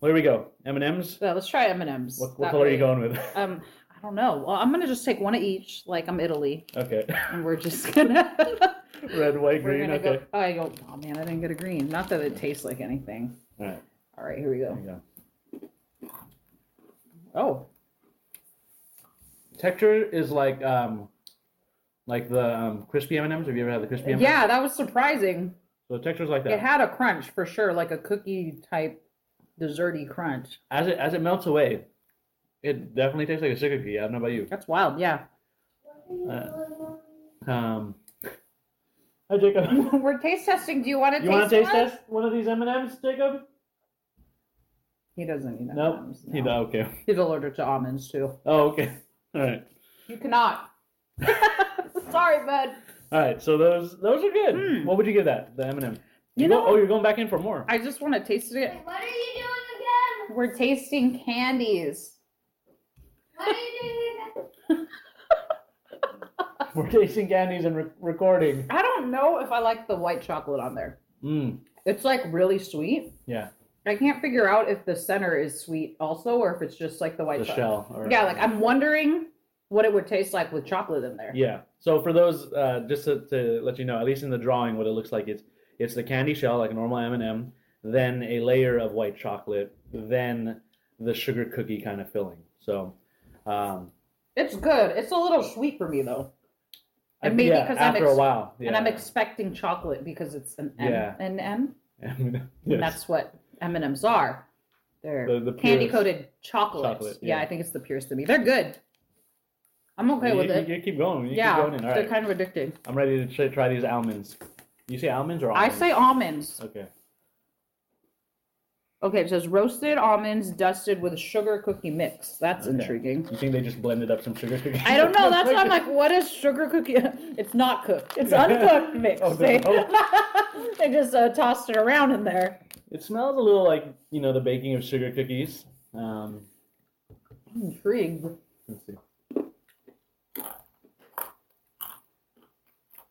well, here we go. M and M's. So let's try M and M's. What, what color are you going with? Um, I don't know. Well, I'm gonna just take one of each, like I'm Italy, Okay. and we're just gonna. Red, white, we're green. gonna Okay. go. Oh, I go. Oh man, I didn't get a green. Not that it tastes like anything. All right. All right, here we go. You go. Oh, Texture is like um, like the um, crispy M and M's. Have you ever had the crispy M Ms? yeah, that was surprising. So the texture's like that. It had a crunch for sure, like a cookie type desserty crunch. as it as it melts away, it definitely tastes like a sugar cookie. I don't know about you. That's wild. Yeah. Uh, um. Hi, Jacob. We're taste testing. Do you want to You taste? want to taste one? test one of these M and M's, Jacob? He doesn't eat Nope. M&Ms, He no. okay. He's allergic to almonds too. Oh, okay. All right. You cannot. Sorry, bud. All right. So those those are good. Hmm. What would you give that? The M and M. You go- know- oh, you're going back in for more. I just want to taste it. What are you doing again? We're tasting candies. What are you doing again? We're tasting candies and re- recording. I don't know if I like the white chocolate on there. Mm. It's like really sweet. Yeah. I can't figure out if the center is sweet also or if it's just like the white The chocolate. shell. Or, Yeah, like I'm wondering what it would taste like with chocolate in there. Yeah. So for those, uh, just to, to let you know, at least in the drawing, what it looks like it's it's the candy shell like a normal M and m then a layer of white chocolate, then the sugar cookie kind of filling. So um, It's good. It's a little sweet for me though. And I- maybe yeah, because I'm after ex- a while, and I'm expecting chocolate because it's an M Yeah. and M. Yes. And that's what M and M's are. They're The- the candy coated chocolates. chocolate, yeah. yeah. I think it's the purest to me. They're good. I'm okay you, with you- it. you keep going. You yeah, keep going they're right. kind of addicting. I'm ready to try, try these almonds. You say almonds or almonds? I say almonds. Okay. Okay, it says roasted almonds dusted with a sugar cookie mix. That's Okay. intriguing. You think they just blended up some sugar cookies? I don't know. That's why I'm like, what is sugar cookie? It's not cooked. It's uncooked mix. Oh, they, they just uh, tossed it around in there. It smells a little like you know the baking of sugar cookies. Um, I'm intrigued. let's see.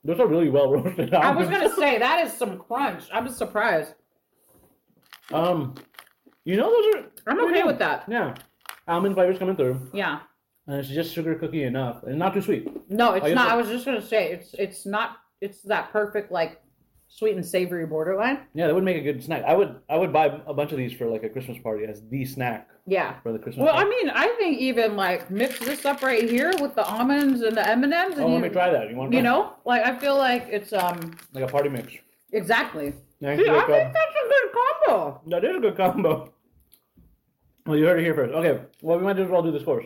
Those are really well roasted. I was gonna say that is some crunch. I'm surprised. Um, you know those are. I'm okay with that. Yeah, almond flavors coming through, Yeah. and it's just sugar cookie enough, and not too sweet. No, it's I not. I was just gonna say it's it's not. It's that perfect like sweet and savory borderline. Yeah, that would make a good snack. I would I would buy a bunch of these for like a Christmas party as the snack Yeah. for the Christmas. Well, I party. mean, I think even like mix this up right here with the almonds and the M and M's, oh, and let you, me try that. You want you know, like I feel like it's um like a party mix? exactly. Thank See, you, I think that's a That is a good combo. Well, you heard it here first. Okay, well, we might as well do the scores.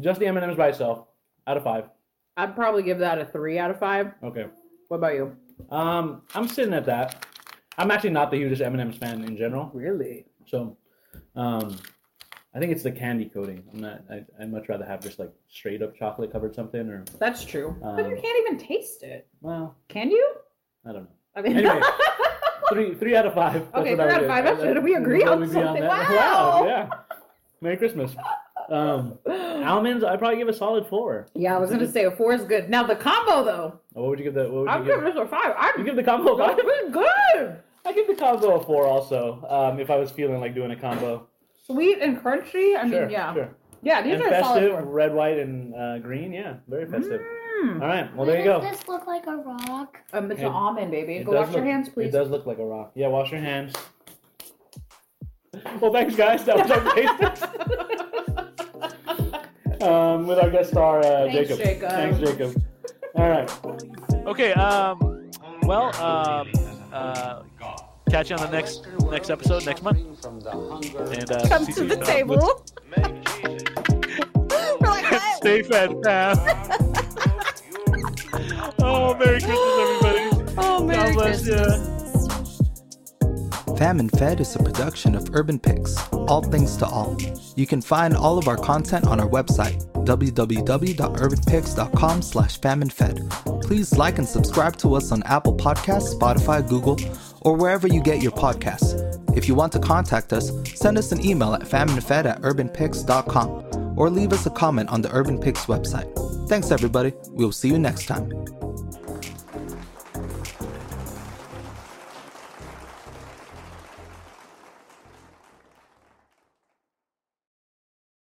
Just the M&Ms by itself, out of five. I'd probably give that a three out of five. Okay. What about you? Um, I'm sitting at that. I'm actually not the hugest M&Ms fan in general. Really? So, um, I think it's the candy coating. I'm not. I, I'd much rather have just like straight up chocolate covered something, or That's true. but you Um, can't even taste it. well, Can you? I don't know. I mean, Anyway, three three out of five. Okay, I three out of five. That's. We agree on something. that? Wow. Yeah. Merry Christmas. Um, almonds, I'd probably give a solid four. yeah, I was gonna say a four is good. Now the combo though, What would you give that? What would I'm you give give? this a five. I You give the combo a five? Good. I give the combo a four also. Um, if I was feeling like doing a combo. Sweet and crunchy. I mean, Sure, yeah, sure. Yeah. These and are a solid festive, red, white, and uh, green. Yeah, very festive. Mm. All right, well there you go. Does this look like a rock? Um, it's It- an almond, baby. Go does wash your hands, please. It does look like a rock. Yeah, wash your hands. Well, thanks, guys. That was our taste test. um, with our guest star, uh, Thanks, Jacob. Jacob. Thanks, Jacob. All right. Okay. Um. Well. Um. Uh. Catch you on the next next episode next month. From the hunger And uh, Come to the table. Make Jesus We're like. Stay fed, Pam. oh, Merry Christmas, everybody. Oh, Merry Christmas. you. Famine Fed is a production of Urban Picks, all things to all. You can find all of our content on our website, www.urbanpicks.com slash faminefed. Please like and subscribe to us on Apple Podcasts, Spotify, Google, or wherever you get your podcasts. If you want to contact us, send us an email at faminefed at urbanpicks.com or leave us a comment on the Urban Picks website. Thanks everybody. We'll see you next time.